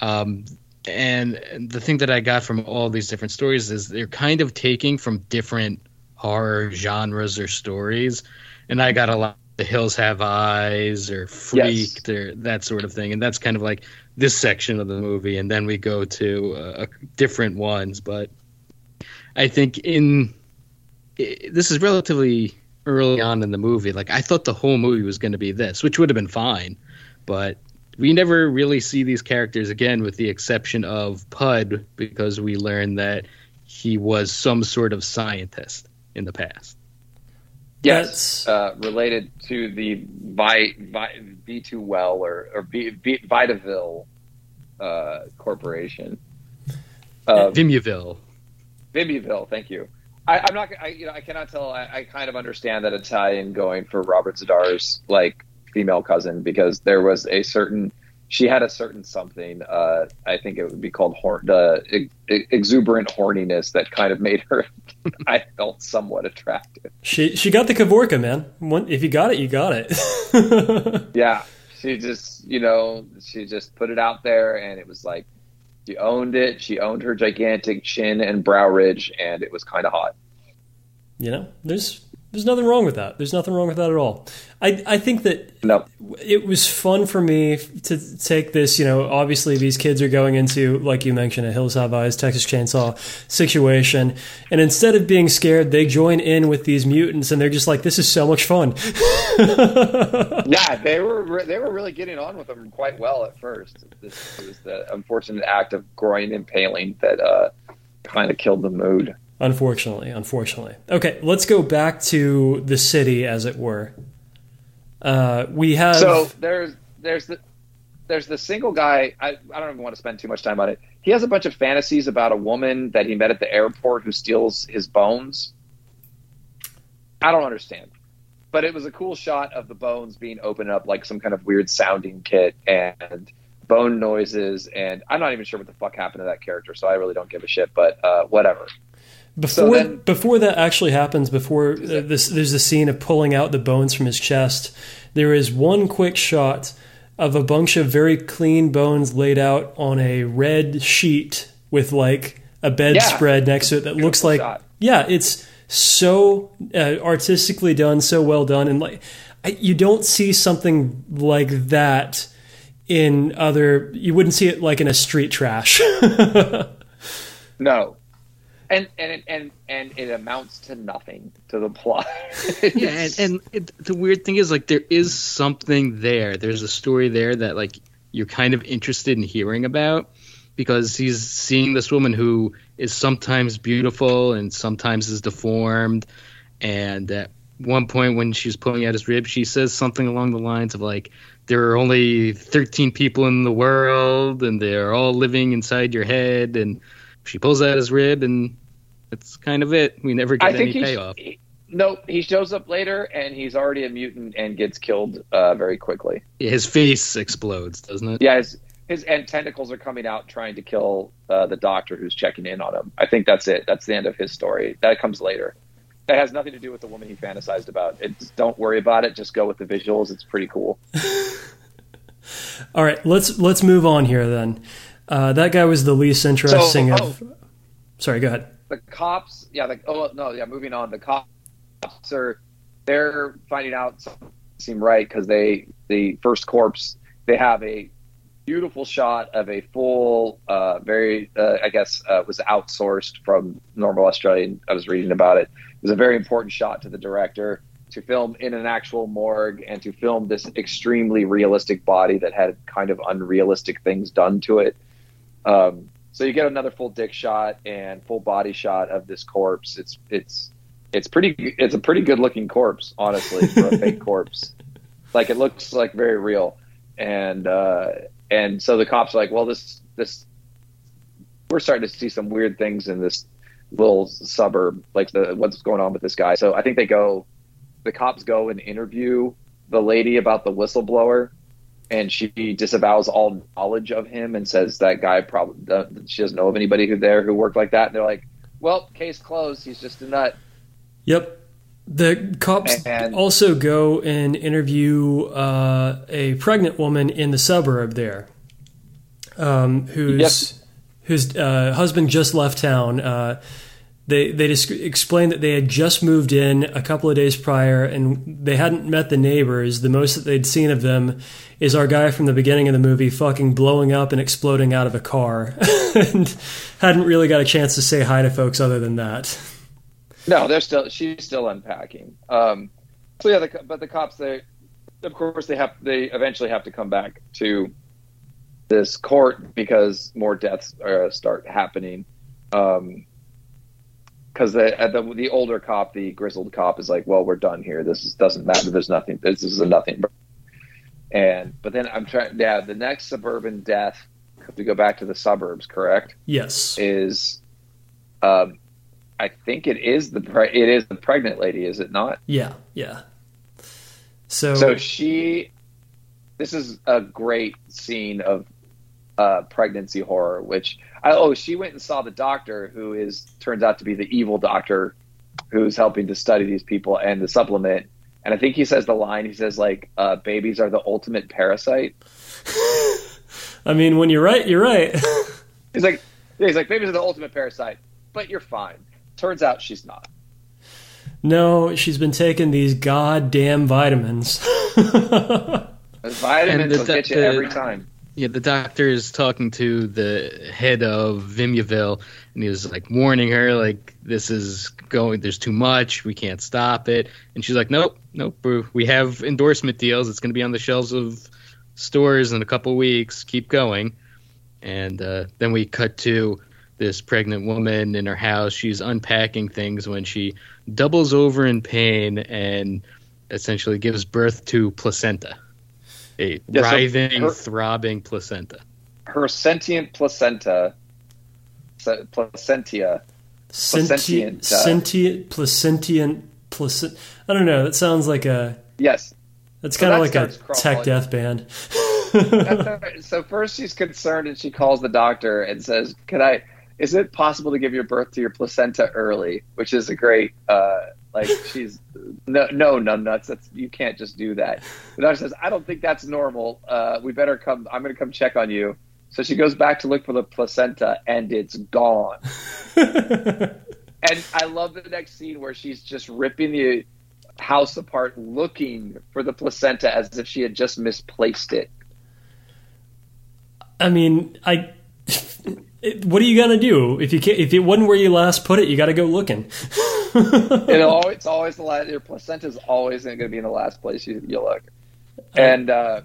C: Um, and the thing that i got from all these different stories is they're kind of taking from different horror genres or stories. And i got a lot The Hills Have Eyes or Freaked or that sort of thing, and that's kind of like this section of the movie, and then we go to uh, different ones. But I think in this is relatively early on in the movie. Like I thought the whole movie was going to be this, which would have been fine, but we never really see these characters again, with the exception of Pud, because we learn that he was some sort of scientist in the past.
D: Yes, uh, related to the Vi, Vi, V2 Well or, or v, v, Vitaville uh, Corporation.
C: Uh, Vimuville.
D: Vimuville, thank you. I, am not. I, you know, I cannot tell. I, I, kind of understand that Italian going for Robert Z'Dar's like female cousin because there was a certain. She had a certain something. Uh, I think it would be called hor- the ex- exuberant horniness that kind of made her. I felt somewhat attractive.
B: She she got the Kavorka man. If you got it, you got
D: it. yeah, she just you know she just put it out there, and it was like she owned it. She owned her gigantic chin and brow ridge, and it was kind of hot.
B: You know, there's there's nothing wrong with that. There's nothing wrong with that at all. I I think that
D: no.
B: it was fun for me to take this. You know, obviously these kids are going into, like you mentioned, a Hills Have Eyes, Texas Chainsaw situation, and instead of being scared, they join in with these mutants, and they're just like, "This is so much fun."
D: yeah, they were they were really getting on with them quite well at first. This was the unfortunate act of groin impaling that uh, kind of killed the mood.
B: Unfortunately, unfortunately. Okay, let's go back to the city, as it were. Uh, we have
D: so there's there's the there's the single guy. I, I don't even want to spend too much time on it. He has a bunch of fantasies about a woman that he met at the airport who steals his bones. I don't understand, but it was a cool shot of the bones being opened up like some kind of weird sounding kit and bone noises. And I'm not even sure what the fuck happened to that character, so I really don't give a shit. But uh, whatever.
B: Before so then, before that actually happens, before uh, this, there's a scene of pulling out the bones from his chest. There is one quick shot of a bunch of very clean bones laid out on a red sheet with like a bedspread yeah, next to it that looks like shot. yeah, it's so uh, artistically done, so well done, and like I, you don't see something like that in other. You wouldn't see it like in a street trash.
D: no, and and and and it amounts to nothing to the plot.
C: yeah, and, and it, the weird thing is like there is something there. There's a story there that like you're kind of interested in hearing about because he's seeing this woman who is sometimes beautiful and sometimes is deformed, and at one point when she's pulling out his rib, she says something along the lines of like there are only 13 people in the world and they're all living inside your head and she pulls out his rib, and that's kind of it. We never get I any payoff. He,
D: no, he shows up later, and he's already a mutant and gets killed uh, very quickly.
C: His face explodes, doesn't it?
D: Yeah, his, his and tentacles are coming out trying to kill uh, the doctor who's checking in on him. I think that's it. That's the end of his story. That comes later. That has nothing to do with the woman he fantasized about. It's, don't worry about it. Just go with the visuals. It's pretty cool.
B: All right, let's let's move on here then. Uh, that guy was the least interesting so, oh, of. Sorry, go ahead.
D: The cops, yeah, the, oh no, yeah. Moving on, the cops are they're finding out something seem right because they the first corpse they have a beautiful shot of a full, uh, very uh, I guess uh, was outsourced from normal Australian. I was reading about it. It was a very important shot to the director to film in an actual morgue and to film this extremely realistic body that had kind of unrealistic things done to it um, so you get another full dick shot and full body shot of this corpse. It's it's it's pretty. It's a pretty good looking corpse, honestly, for a fake corpse. Like it looks like very real, and uh, and so the cops are like, well, this this we're starting to see some weird things in this little suburb, like the what's going on with this guy. So I think they go, the cops go and interview the lady about the whistleblower and she disavows all knowledge of him and says that guy probably uh, she doesn't know of anybody who there who worked like that. And they're like, "Well, case closed. He's just a nut."
B: Yep. The cops and, also go and interview uh, a pregnant woman in the suburb there, um, whose whose uh, husband just left town. They they just explained that they had just moved in a couple of days prior and they hadn't met the neighbors. The most that they'd seen of them is our guy from the beginning of the movie fucking blowing up and exploding out of a car, and hadn't really got a chance to say hi to folks other than that.
D: No, they're still she's still unpacking. Um, so yeah, the, but the cops they, of course, they have they eventually have to come back to this court because more deaths uh, start happening. Um, because the, uh, the the older cop, the grizzled cop, is like, "Well, we're done here. This is, doesn't matter. There's nothing. This is a nothing." And but then I'm trying. Yeah, the next suburban death to go back to the suburbs, correct?
B: Yes.
D: Is, um, I think it is the pre- it is the pregnant lady, is it not?
B: Yeah. Yeah. So
D: So she, this is a great scene of uh, pregnancy horror. Which I, oh, she went and saw the doctor, who is turns out to be the evil doctor, who's helping to study these people and the supplement. And I think he says the line. He says like, uh, "Babies are the ultimate parasite."
B: I mean, when you're right, you're right.
D: He's like, yeah, he's like, "Babies are the ultimate parasite," but you're fine. Turns out she's not.
B: no, she's been taking these goddamn vitamins.
D: Vitamins
C: the-
D: will get you
C: the-
D: every time.
C: Yeah, the doctor is talking to the head of Vimuville, and he was like warning her, like this is going. There's too much. We can't stop it. And she's like, Nope, nope. We have endorsement deals. It's going to be on the shelves of stores in a couple weeks. Keep going. And uh, then we cut to this pregnant woman in her house. She's unpacking things when she doubles over in pain and essentially gives birth to placenta. A
D: Yeah, so her-
C: throbbing placenta.
D: Her sentient placenta, se- placentia,
B: Sentient,
D: Placentiant, uh,
B: sentient, placentient, placent. I don't know. That sounds like a.
D: yes.
B: That's
D: So
B: kind of
D: that
B: like a
D: starts
B: tech death band.
D: That's so first she's concerned and she calls the doctor and says, "Can I? Is it possible to give your birth to your placenta early?" Which is a great, uh, like she's no, no, no nuts. That's you can't just do that. The doctor says, "I don't think that's normal. Uh, we better come. I'm going to come check on you." So she goes back to look for the placenta and it's gone. And I love the next scene where she's just ripping the house apart looking for the placenta as if she had just misplaced it.
B: I mean, I. What are you gonna do if you can't, if it wasn't where you last put it? You got to go looking.
D: it always, it's always the last. Your placenta is always going to be in the last place you, you look. And uh,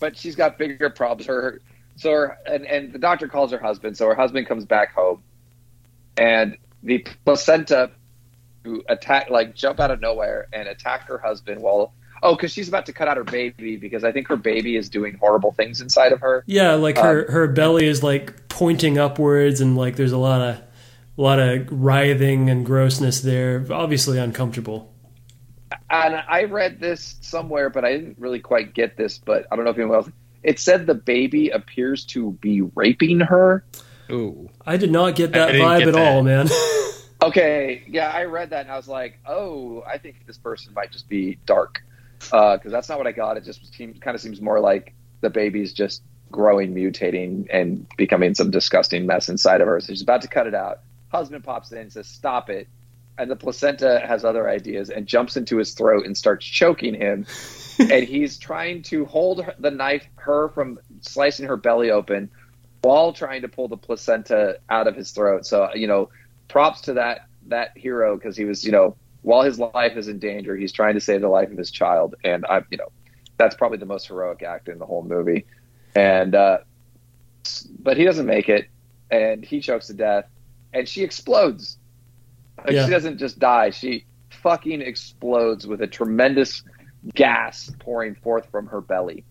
D: but she's got bigger problems. Her so her and, and the doctor calls her husband. So her husband comes back home, and the placenta who attack like jump out of nowhere and attack her husband while oh because she's about to cut out her baby because I think her baby is doing horrible things inside of her.
B: Yeah, like her her belly is like pointing upwards, and like there's a lot of a lot of writhing and grossness there. Obviously uncomfortable.
D: and I read this somewhere, but I didn't really quite get this. But I don't know if anyone else. It said the baby appears to be raping her.
C: Ooh.
B: I did not get that vibe
C: get
B: at
C: that.
B: all, man.
D: Okay, yeah, I read that and I was like, oh, I think this person might just be dark, uh, because that's not what I got. It just seems, kind of seems more like the baby's just growing, mutating, and becoming some disgusting mess inside of her. So she's about to cut it out. Husband pops in and says, "Stop it." And the placenta has other ideas and jumps into his throat and starts choking him. and he's trying to hold the knife, her from slicing her belly open, while trying to pull the placenta out of his throat. So you know, props to that that hero because he was you know while his life is in danger, he's trying to save the life of his child, and I you know that's probably the most heroic act in the whole movie. And uh, but he doesn't make it, and he chokes to death, and she explodes. Like,
B: Yeah.
D: She doesn't just die; she fucking explodes with a tremendous gas pouring forth from her belly.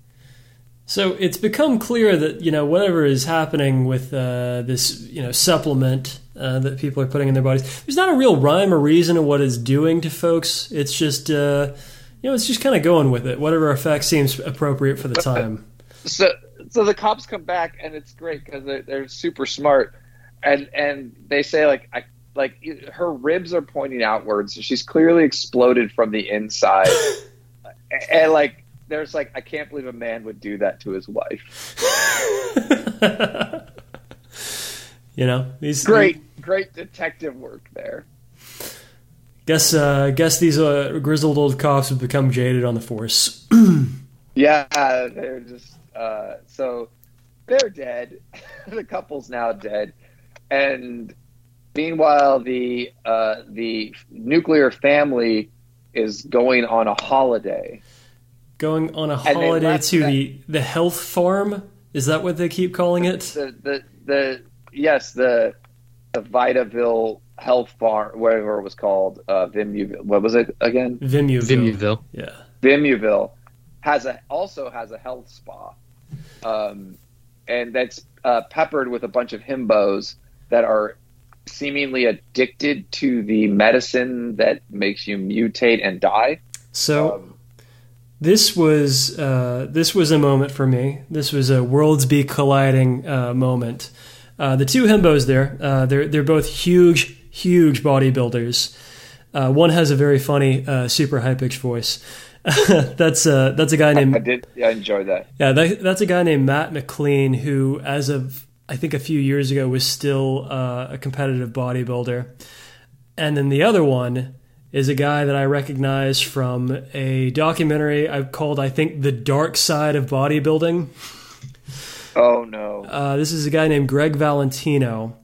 B: So it's become clear that you know whatever is happening with uh, this you know supplement uh, that people are putting in their bodies, there's not a real rhyme or reason to what it's doing to folks. It's just uh, you know it's just kind of going with it. Whatever effect seems appropriate for the time.
D: so so the cops come back and it's great because they're, they're super smart and and they say like I like her ribs are pointing outwards so she's clearly exploded from the inside and like there's like I can't believe a man would do that to his wife
B: you know these
D: great great detective work there.
B: Guess uh, guess these uh, grizzled old cops have become jaded on the force.
D: Yeah, they're just uh, so they're dead. the couple's now dead, and meanwhile, the uh, the nuclear family is going on a holiday.
B: Going on a holiday to
D: that-
B: the the health farm. Is that what they keep calling it?
D: The the the yes the the Vitaville Health Farm, whatever it was called, uh, Vimuville. What was it again?
B: Vimuville.
C: Vimuville.
B: Yeah.
D: Vimuville has a also has a health spa, um, and that's uh, peppered with a bunch of himbos that are seemingly addicted to the medicine that makes you mutate and die.
B: So
D: Um,
B: this was uh, this was a moment for me. This was a worlds be colliding uh, moment. Uh, the two himbos there, uh, they're they're both huge, huge bodybuilders. Uh, one has a very funny, uh, super high pitched voice. that's uh, that's a guy named I
D: did I enjoyed that.
B: yeah, that, that's a guy named Matt McLean who, as of I think a few years ago, was still uh, a competitive bodybuilder. And then the other one is a guy that I recognize from a documentary I've called, I think, The Dark Side of Bodybuilding.
D: Oh no!
B: Uh, this is a guy named Greg Valentino.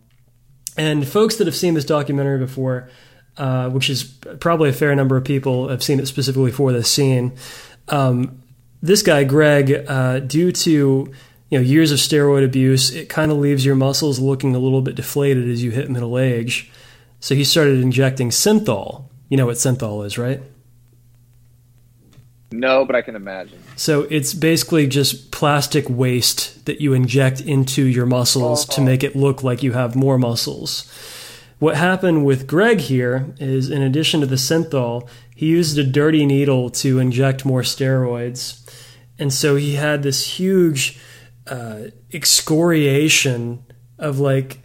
B: And folks that have seen this documentary before, uh, which is probably a fair number of people have seen it specifically for this scene. Um, this guy, Greg, uh, due to you know years of steroid abuse, it kind of leaves your muscles looking a little bit deflated as you hit middle age. So he started injecting synthol. You know what synthol is, right?
D: No, but I can imagine.
B: So it's basically just plastic waste that you inject into your muscles to oh. make it look like you have more muscles. What happened with Greg here is, in addition to the synthol, he used a dirty needle to inject more steroids. And so he had this huge uh, excoriation of like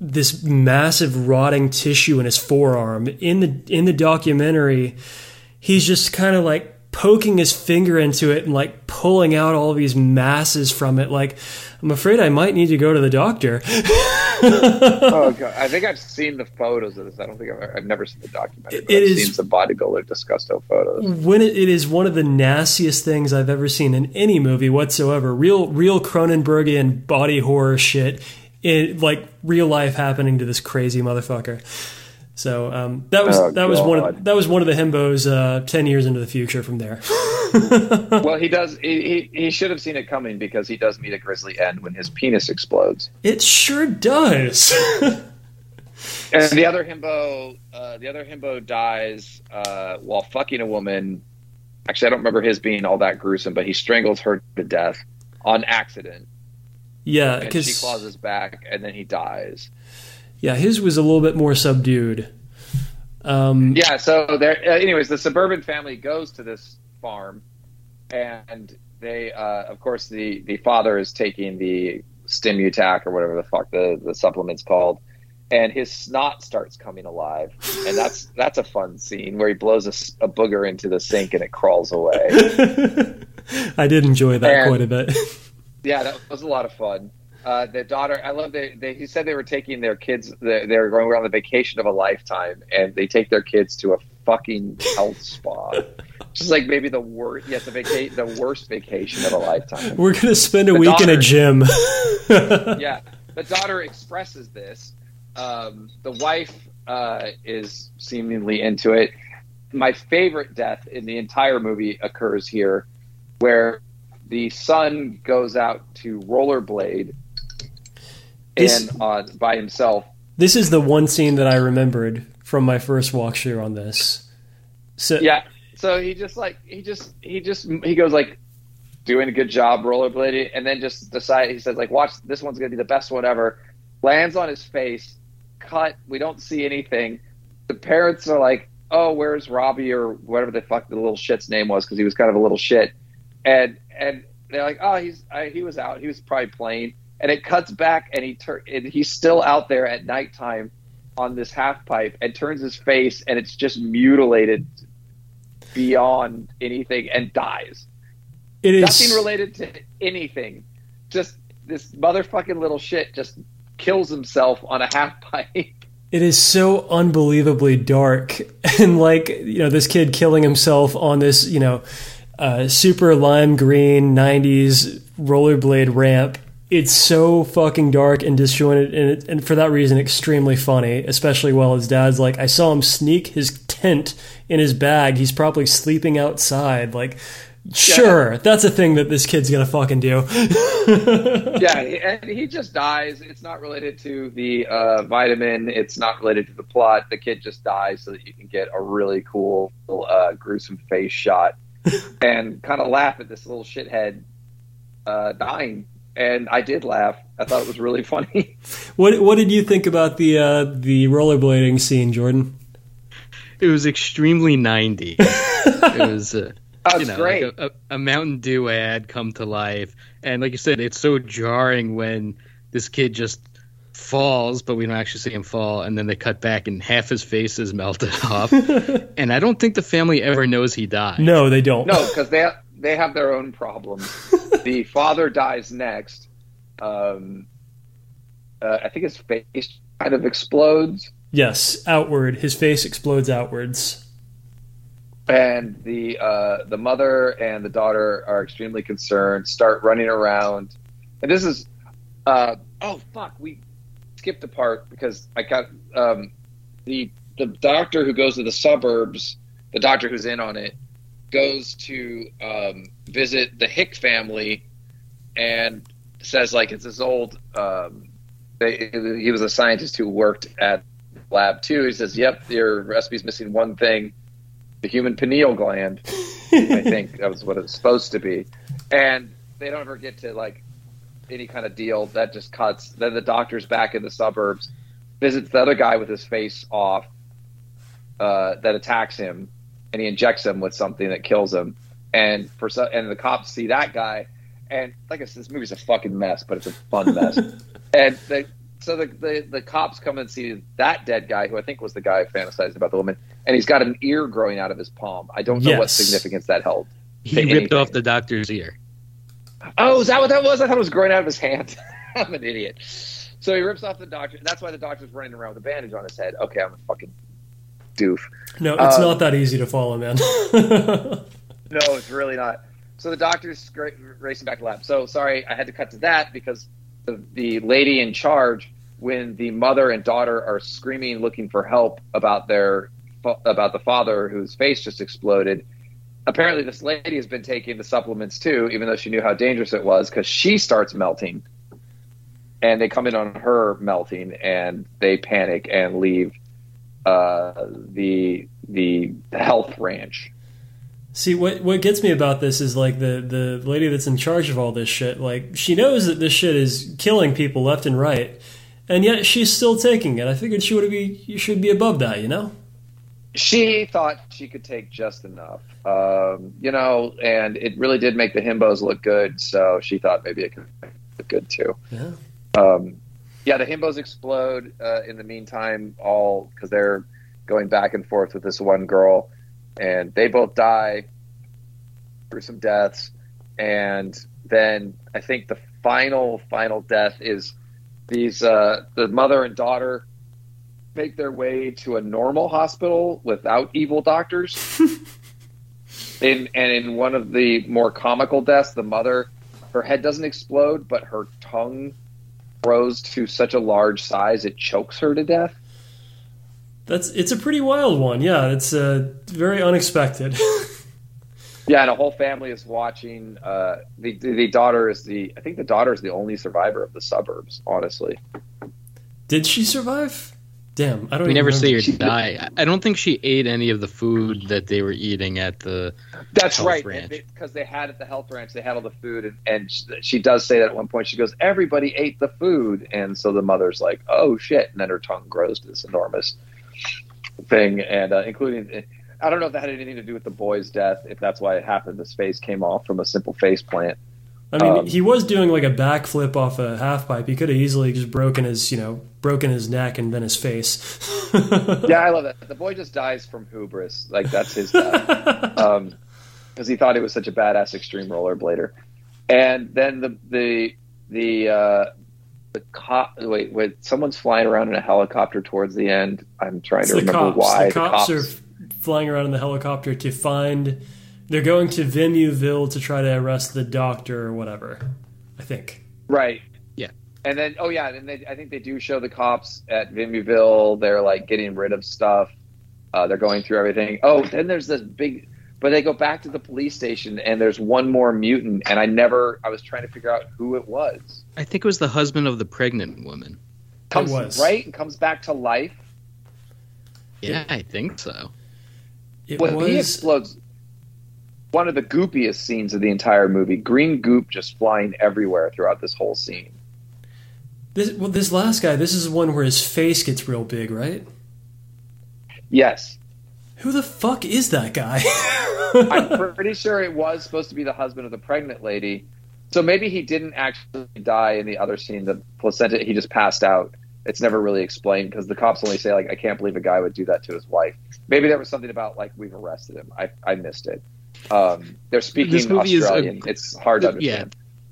B: this massive rotting tissue in his forearm. In the in the documentary, he's just kind of like poking his finger into it and like pulling out all these masses from it. Like, I'm afraid I might need to go to the doctor.
D: oh god! I think I've seen the photos of this. I don't think I've, I've never seen the documentary. But
B: It
D: I've
B: is-
D: seen some bodybuilder disgusto photos.
B: when it, it is one of the nastiest things I've ever seen in any movie whatsoever. Real, real Cronenbergian body horror shit. In like real life happening to this crazy motherfucker. So um, that was
D: Oh,
B: that was one of that was one of the himbos uh, ten years into the future from there.
D: well, he does. He, he he should have seen it coming because he does meet a grisly end when his penis explodes.
B: It sure does.
D: And the other himbo, uh, the other himbo dies uh, while fucking a woman. Actually, I don't remember his being all that gruesome, but he strangles her to death on accident,
B: yeah,
D: and she claws his back, and then he dies.
B: Yeah, his was a little bit more subdued. Um,
D: Yeah. So there. Uh, anyways, the suburban family goes to this farm, and they, uh, of course, the the father is taking the Stimutac or whatever the fuck the the supplement's called, and his snot starts coming alive, and that's that's a fun scene where he blows a booger into the sink and it crawls away.
B: I did enjoy that
D: And-
B: quite a bit.
D: yeah, that was a lot of fun. Uh, the daughter, I love they, they. He said they were taking their kids. They, they were going on the vacation of a lifetime, and they take their kids to a fucking health spa. Just like maybe the worst. Yes, the vaca- the worst vacation of a lifetime.
B: We're gonna spend a
D: The
B: week in a gym.
D: yeah, the daughter expresses this. Um, the wife uh, is seemingly into it. My favorite death in the entire movie occurs here, where the son goes out to rollerblade
B: This-
D: and uh, by himself.
B: This is the one scene that I remembered from my first walk through on this. So
D: Yeah, so he just like he just he just he goes like doing a good job rollerblading, and then just decide he says like watch this one's gonna be the best one ever. Lands on his face, cut. We don't see anything. The parents are like, oh, where's Robbie or whatever the fuck the little shit's name was because he was kind of a little shit, and and they're like, oh, he's I, he was out. He was probably playing, and it cuts back, and he tur- and he's still out there at nighttime on this half pipe and turns his face, and it's just mutilated beyond anything and dies.
B: it is
D: Nothing related to anything. Just this motherfucking little shit just kills himself on a half pipe.
B: It is so unbelievably dark, and like you know, this kid killing himself on this you know uh, super lime green '90s rollerblade ramp. It's so fucking dark and disjointed, and, it, and for that reason, extremely funny. Especially while his dad's like, I saw him sneak his tent in his bag. He's probably sleeping outside. Like, sure, that's a thing that this kid's gonna fucking do.
D: yeah, and he just dies. It's not related to the uh, vitamin. It's not related to the plot. The kid just dies so that you can get a really cool, uh, gruesome face shot and kind of laugh at this little shithead uh, dying. And I did laugh. I thought it was really funny.
B: what What did you think about the uh, the rollerblading scene, Jordan?
C: It was extremely 90. it was. Uh,
D: Oh,
C: you know,
D: great.
C: like a, a, a Mountain Dew ad come to life, and like you said, it's so jarring when this kid just falls, but we don't actually see him fall, and then they cut back and half his face is melted off, and I don't think the family ever knows he died.
B: No, they don't.
D: No, because they they have their own problems. the father dies next. Um, uh, I think his face kind of explodes,
B: Yes, outward. His face explodes outwards.
D: and the uh, the mother and the daughter are extremely concerned. Start running around, and this is uh, oh fuck, we skipped a part because I got um, the the doctor who goes to the suburbs. The doctor who's in on it goes to um, visit the Hick family and says like it's this old. Um, they, he was a scientist who worked at lab too. He says, "Yep, your recipe's missing one thing: the human pineal gland." I think that was what it's supposed to be, and they don't ever get to like any kind of deal. That just cuts. Then the doctor's back in the suburbs, visits the other guy with his face off, uh, that attacks him, and he injects him with something that kills him. And for so, and the cops see that guy, and like I said, this movie's a fucking mess, but it's a fun mess. and they, so the, the the cops come and see that dead guy, who I think was the guy fantasizing about the woman, and he's got an ear growing out of his palm. I don't know what significance that held.
C: he ripped
D: anything.
C: off the doctor's ear.
D: Oh, is that what that was? I thought it was growing out of his hand. I'm an idiot. So he rips off the doctor. That's why the doctor's running around with a bandage on his head. Okay, I'm a fucking doof.
B: No, it's
D: Um,
B: not that easy to follow, man.
D: No, it's really not. So the doctor's racing back to the lab. So sorry, I had to cut to that because the, the lady in charge, when the mother and daughter are screaming, looking for help about their about the father whose face just exploded. Apparently, this lady has been taking the supplements too, even though she knew how dangerous it was, because she starts melting, and they come in on her melting, and they panic and leave uh, the the health ranch.
B: See, what what gets me about this is like the the lady that's in charge of all this shit. Like she knows that this shit is killing people left and right, and yet she's still taking it. I figured she would be you should be above that, you know.
D: she thought she could take just enough, um, you know, and it really did make the himbos look good. So she thought maybe it could look good too.
B: Yeah.
D: Um, yeah, the himbos explode uh, in the meantime, all because they're going back and forth with this one girl, and they both die through some deaths. And then I think the final, final death is these uh, the mother and daughter make their way to a normal hospital without evil doctors. in, and in one of the more comical deaths, the mother, her head doesn't explode, but her tongue grows to such a large size it chokes her to death.
B: That's it's a pretty wild one. Yeah, it's uh, very unexpected.
D: Yeah, and a whole family is watching. Uh, the, the the daughter is the I think the daughter is the only survivor of the suburbs. Honestly,
B: Did she survive? Damn, I don't.
C: We never
B: remember.
C: see her
D: She-
C: die. I- I don't think she ate any of the food that they were eating at the.
D: that's
C: Health
D: right
C: ranch.
D: because they had at the health ranch they had all the food and, and she, she does say that at one point she goes everybody ate the food and so the mother's like oh shit and then her tongue grows to this enormous thing and uh, including I don't know if that had anything to do with the boy's death if that's why it happened his face came off from a simple face plant
B: I mean,
D: Um,
B: he was doing like a backflip off a half pipe. He could have easily just broken his, you know, broken his neck and then his face.
D: yeah I love that the boy just dies from hubris like that's his death um, because he thought he was such a badass extreme rollerblader. And then the the the uh, the cop. Wait, wait. Someone's flying around in a helicopter towards the end. I'm trying
B: It's
D: to remember
B: cops.
D: why
B: the cops are flying around in the helicopter to find. They're going to Vimuville to try to arrest the doctor or whatever. I think.
D: Right.
C: Yeah.
D: And then, oh yeah, and they, I think they do show the cops at Vimuville. They're like getting rid of stuff. Uh, they're going through everything. Oh, then there's this big, but they go back to the police station, and there's one more mutant, and I never, I was trying to figure out who it was.
C: I think it was the husband of the pregnant woman.
D: Comes
B: was.
D: right and comes back to life.
C: Yeah, I think so.
B: It
D: When he
B: was.
D: explodes, one of the goopiest scenes of the entire movie. Green goop just flying everywhere throughout this whole scene.
B: This, well, this last guy. This is the one where his face gets real big, right?
D: Yes,
B: Who the fuck is that guy?
D: I'm pretty sure it was supposed to be the husband of the pregnant lady. So maybe he didn't actually die in the other scene. The placenta, he just passed out. It's never really explained because the cops only say like, "I can't believe a guy would do that to his wife." Maybe there was something about like we've arrested him. I I missed it. Um, they're speaking
C: This movie is a-
D: Australian. it's hard to
C: Yeah.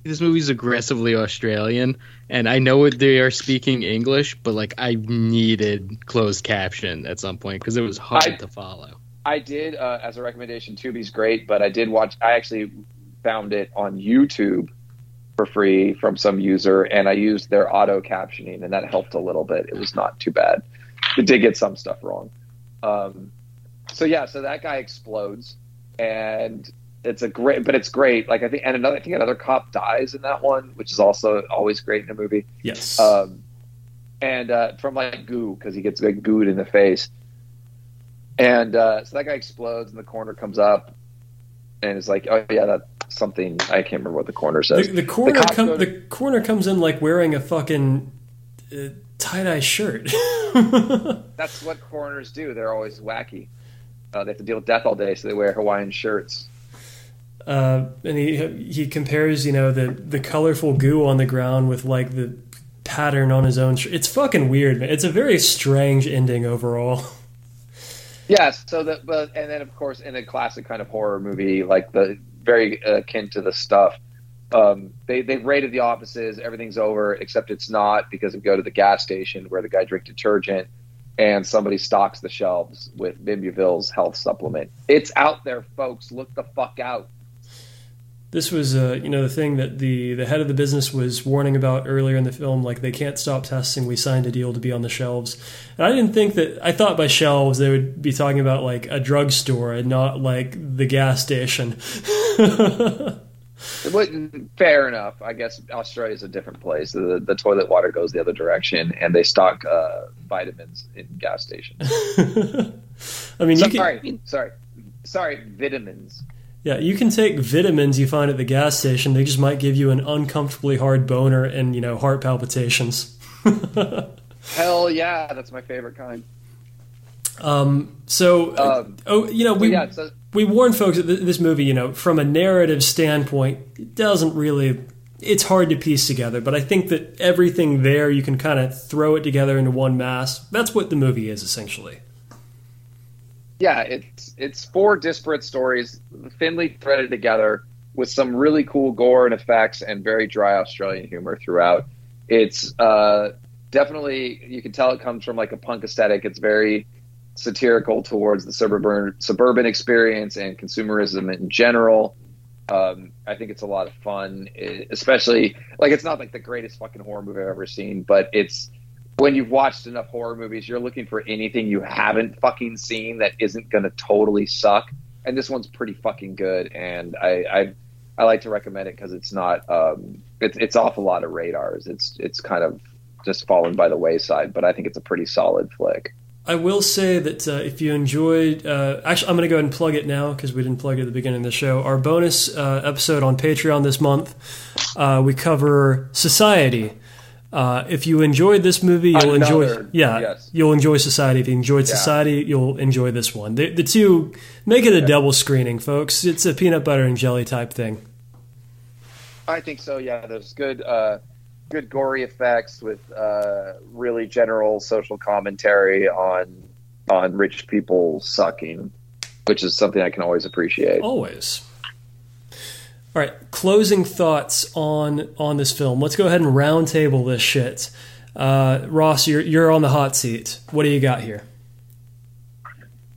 C: This movie's aggressively Australian, and I know they are speaking English, but like I needed closed caption at some point because it was hard
D: I-
C: to follow.
D: I did uh, as a recommendation. Tubi's great, but I did watch. I actually found it on YouTube for free from some user, and I used their auto captioning, and that helped a little bit. It was not too bad. It did get some stuff wrong. Um, so yeah, so that guy explodes, and it's a great, but it's great. Like I think, and another, I think another cop dies in that one, which is also always great in a movie
B: yes.
D: um, and uh, from like goo because he gets like gooed in the face. And uh, so that guy explodes, and the corner comes up, and it's like, oh yeah, that's something I can't remember what the corner says.
B: the corner
D: cops
B: com-
D: to-
B: the corner comes in like wearing a fucking uh, tie dye shirt.
D: That's what coroners do. They're always wacky. Uh, they have to deal with death all day, so they wear Hawaiian shirts.
B: Uh, and he he compares you know the the colorful goo on the ground with like the pattern on his own shirt. It's fucking weird, man. It's a very strange ending overall.
D: Yes. So that, but and then of course in a classic kind of horror movie, like the very uh, akin to the stuff. Um, they they've raided the offices. Everything's over, except it's not because we go to the gas station where the guy drinks detergent, and somebody stocks the shelves with Vimuville's health supplement. It's out there, folks. Look the fuck out.
B: This was, uh, you know, the thing that the the head of the business was warning about earlier in the film. Like they can't stop testing. We signed a deal to be on the shelves. And I didn't think that. I thought by shelves they would be talking about like a drugstore and not like the gas station.
D: It wasn't- fair enough. I guess Australia's a different place. The, the toilet water goes the other direction, and they stock uh, vitamins in gas stations.
B: I mean, you can,
D: sorry, sorry, sorry, vitamins.
B: Yeah, you can take vitamins you find at the gas station. They just might give you an uncomfortably hard boner and you know heart palpitations.
D: Hell yeah, that's my favorite kind.
B: Um, so,
D: Um,
B: oh, you know, we
D: yeah, so
B: we warn folks that this movie, you know, from a narrative standpoint, it doesn't really. It's hard to piece together, but I think that everything there you can kind of throw it together into one mass. That's what the movie is essentially.
D: Yeah, it's it's four disparate stories, thinly threaded together with some really cool gore and effects and very dry Australian humor throughout. It's uh, definitely you can tell it comes from like a punk aesthetic. It's very satirical towards the suburban suburban experience and consumerism in general. Um, I think it's a lot of fun, eh, especially like it's not like the greatest fucking horror movie I've ever seen, but it's when you've watched enough horror movies, you're looking for anything you haven't fucking seen that isn't going to totally suck. And this one's pretty fucking good, and I I, I like to recommend it because it's not um, it's it's off a lot of radars. It's it's kind of just fallen by the wayside, but I think it's a pretty solid flick.
B: I will say that uh, if you enjoyed, uh, actually, I'm going to go ahead and plug it now because we didn't plug it at the beginning of the show. Our bonus uh, episode on Patreon this month, uh, we cover Society. Uh, if you enjoyed this movie, you'll enjoy.
D: Another-
B: Yeah,
D: yes.
B: you'll enjoy Society. If you enjoyed
D: Yeah.
B: Society, you'll enjoy this one. The, the two make it a double screening, folks. It's a peanut butter and jelly type thing.
D: I think so. Yeah, there's good, uh, good gory effects with uh, really general social commentary on on rich people sucking, which is something I can always appreciate.
B: Always. All right, closing thoughts on on this film. Let's go ahead and roundtable this shit. Uh, Ross, you're you're on the hot seat. What do you got here?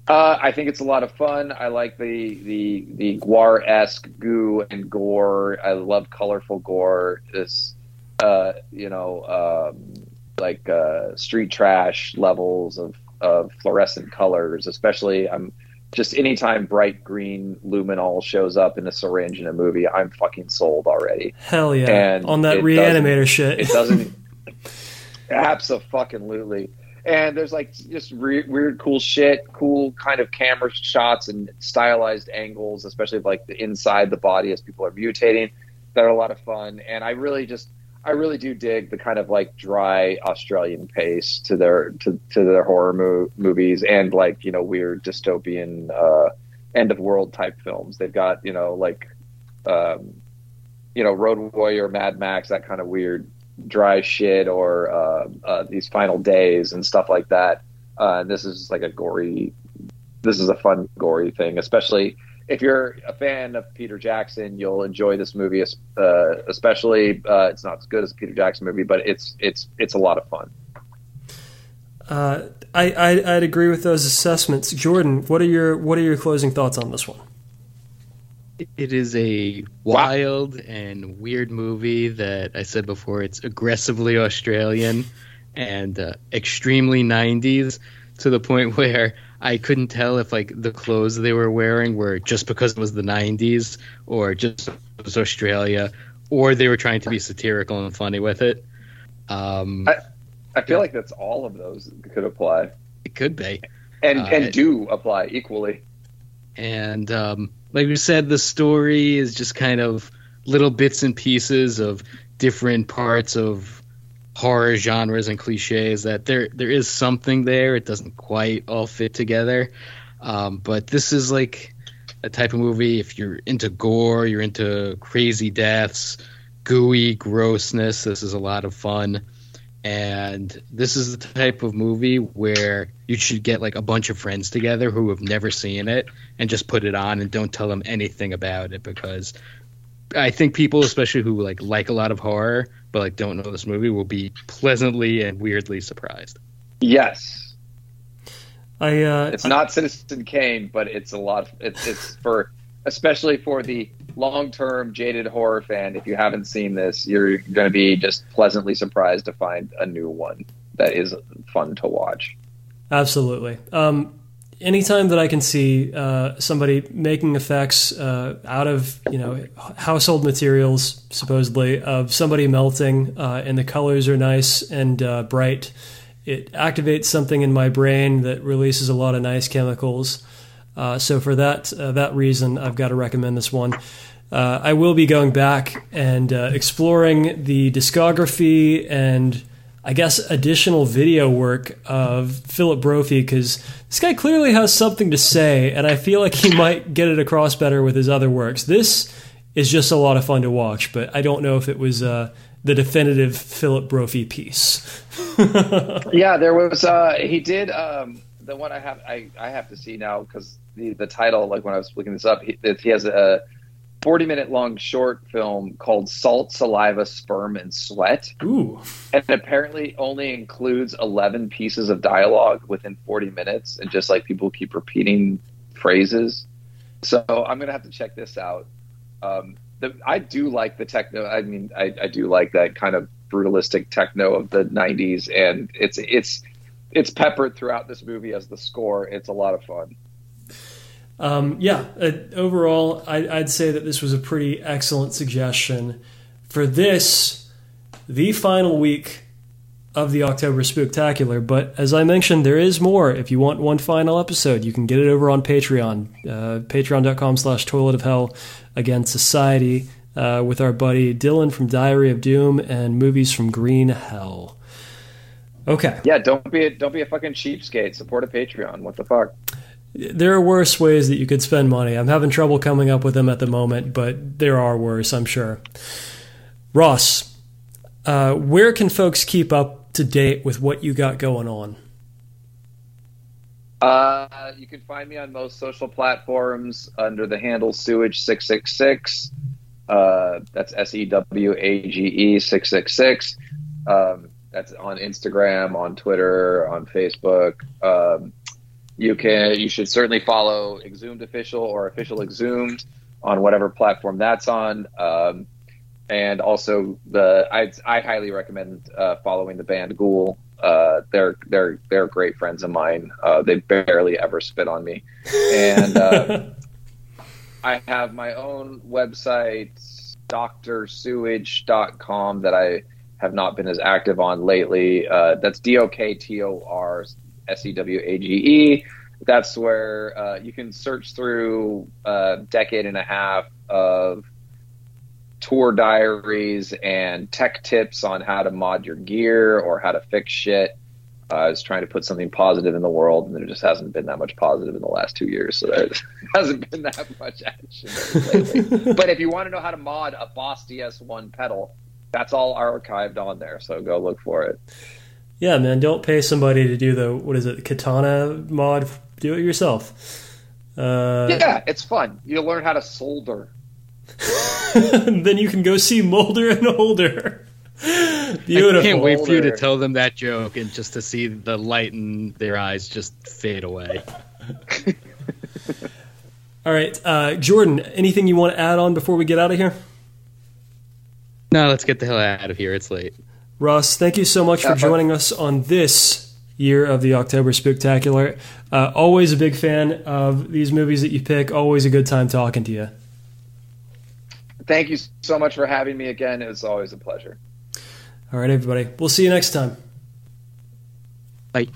D: Uh, I think it's a lot of fun. I like the the the Gwar esque goo and gore. I love colorful gore. This, uh, you know, um, like uh, street trash levels of of fluorescent colors. Especially, I'm just anytime bright green luminol shows up in a syringe in a movie, I'm fucking sold already.
B: Hell yeah!
D: And
B: on that reanimator shit.
D: It doesn't. Absolutely. And there's like just re- weird, cool shit, cool kind of camera shots and stylized angles, especially like the inside the body as people are mutating, that are a lot of fun. And I really just, I really do dig the kind of like dry Australian pace to their to, to their horror mo- movies and like you know weird dystopian uh, end of world type films. They've got you know like um, you know Road Warrior, Mad Max, that kind of weird dry shit, or uh, uh, these Final Days and stuff like that. Uh, and this is like a gory. This is a fun gory thing, especially if you're a fan of Peter Jackson. You'll enjoy this movie, uh, especially. Uh, it's not as good as a Peter Jackson movie, but it's it's it's a lot of fun.
B: Uh, I, I I'd agree with those assessments. Jordan, what are your what are your closing thoughts on this one?
C: It is a wild and weird movie that I said before. It's aggressively Australian and uh, extremely 90s to the point where I couldn't tell if like the clothes they were wearing were just because it was the 90s or just it was Australia or they were trying to be satirical and funny with it. Um,
D: I- I feel like that's all of those could apply,
C: it could be.
D: and
C: Uh,
D: and do apply equally.
C: and um, like we said the story is just kind of little bits and pieces of different parts of horror genres and cliches that there there is something there. It doesn't quite all fit together. Um, but this is like a type of movie if you're into gore you're into crazy deaths gooey grossness this is a lot of fun. And this is the type of movie where you should get like a bunch of friends together who have never seen it and just put it on and don't tell them anything about it because I think people, especially who like like a lot of horror but like don't know this movie, will be pleasantly and weirdly surprised.
D: Yes,
B: I uh,
D: it's not Citizen Kane, but it's a lot. It's it's for especially for the long-term jaded horror fan. If you haven't seen this, you're going to be just pleasantly surprised to find a new one that is fun to watch.
B: Absolutely. Um, anytime that I can see uh, somebody making effects uh, out of you know household materials, supposedly of somebody melting, uh, and the colors are nice and uh, bright, it activates something in my brain that releases a lot of nice chemicals. Uh, so for that uh, that reason, I've got to recommend this one. I will be going back and exploring the discography and I guess additional video work of Philip Brophy because this guy clearly has something to say, and I feel like he might get it across better with his other works. This is just a lot of fun to watch, but I don't know if it was uh, the definitive Philip Brophy piece.
D: Yeah, there was. Uh, he did um, the one I have. I, I have to see now because the the title. Like when I was looking this up, he, he has a forty minute long short film called "Salt, Saliva, Sperm, and Sweat,"
B: Ooh,
D: and apparently only includes eleven pieces of dialogue within forty minutes, and just like people keep repeating phrases. So I'm gonna have to check this out. Um, the, I do like the techno. I mean, I, I do like that kind of brutalistic techno of the '90s, and it's it's it's peppered throughout this movie as the score. It's a lot of fun.
B: Um, yeah, uh, overall, I, I'd say that this was a pretty excellent suggestion for this, the final week of the October Spooktacular. But as I mentioned, there is more. If you want one final episode, you can get it over on Patreon, uh, patreon.com slash toilet of hell against society uh, with our buddy Dylan from Diary of Doom and movies from Green Hell. Okay.
D: Yeah, don't be a, don't be a fucking cheapskate. Support a Patreon. What the fuck?
B: There are worse ways that you could spend money. I'm having trouble coming up with them at the moment, but there are worse, I'm sure. Ross, uh, where can folks keep up to date with what you got going on?
D: Uh, you can find me on most social platforms under the handle Sewage666. Uh, that's S E W A G E six six six. Um, that's on Instagram, on Twitter, on Facebook. Um, you can you should certainly follow Exhumed Official or Official Exhumed on whatever platform that's on. Um, and also the I, I highly recommend uh, following the band Ghoul. Uh, they're they're they're great friends of mine. Uh, they barely ever spit on me, and uh, I have my own website, doktorsewage.com, that I have not been as active on lately. Uh, that's D O K T O R S E W A G E. That's where uh, you can search through a decade and a half of tour diaries and tech tips on how to mod your gear or how to fix shit. Uh, I was trying to put something positive in the world, and there just hasn't been that much positive in the last two years. So there hasn't been that much action lately. but if you want to know how to mod a Boss DS1 pedal, that's all archived on there. So go look for it.
B: Yeah, man, don't pay somebody to do the what is it, katana mod. Do it yourself. Uh,
D: yeah, it's fun. You learn how to solder.
B: then you can go see Molder and Older. Beautiful.
C: I can't wait for you to tell them that joke and just to see the light in their eyes just fade away.
B: All right, uh, Jordan. Anything you want to add on before we get out of here?
C: No, let's get the hell out of here. It's late.
B: Ross, thank you so much for joining us on this year of the October Spooktacular. Uh, always a big fan of these movies that you pick. Always a good time talking to you.
D: Thank you so much for having me again. It's always a pleasure.
B: All right, everybody. We'll see you next time.
C: Bye.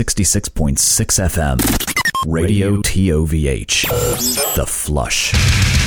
A: 66.6 FM. Radio TOVH. The Flush.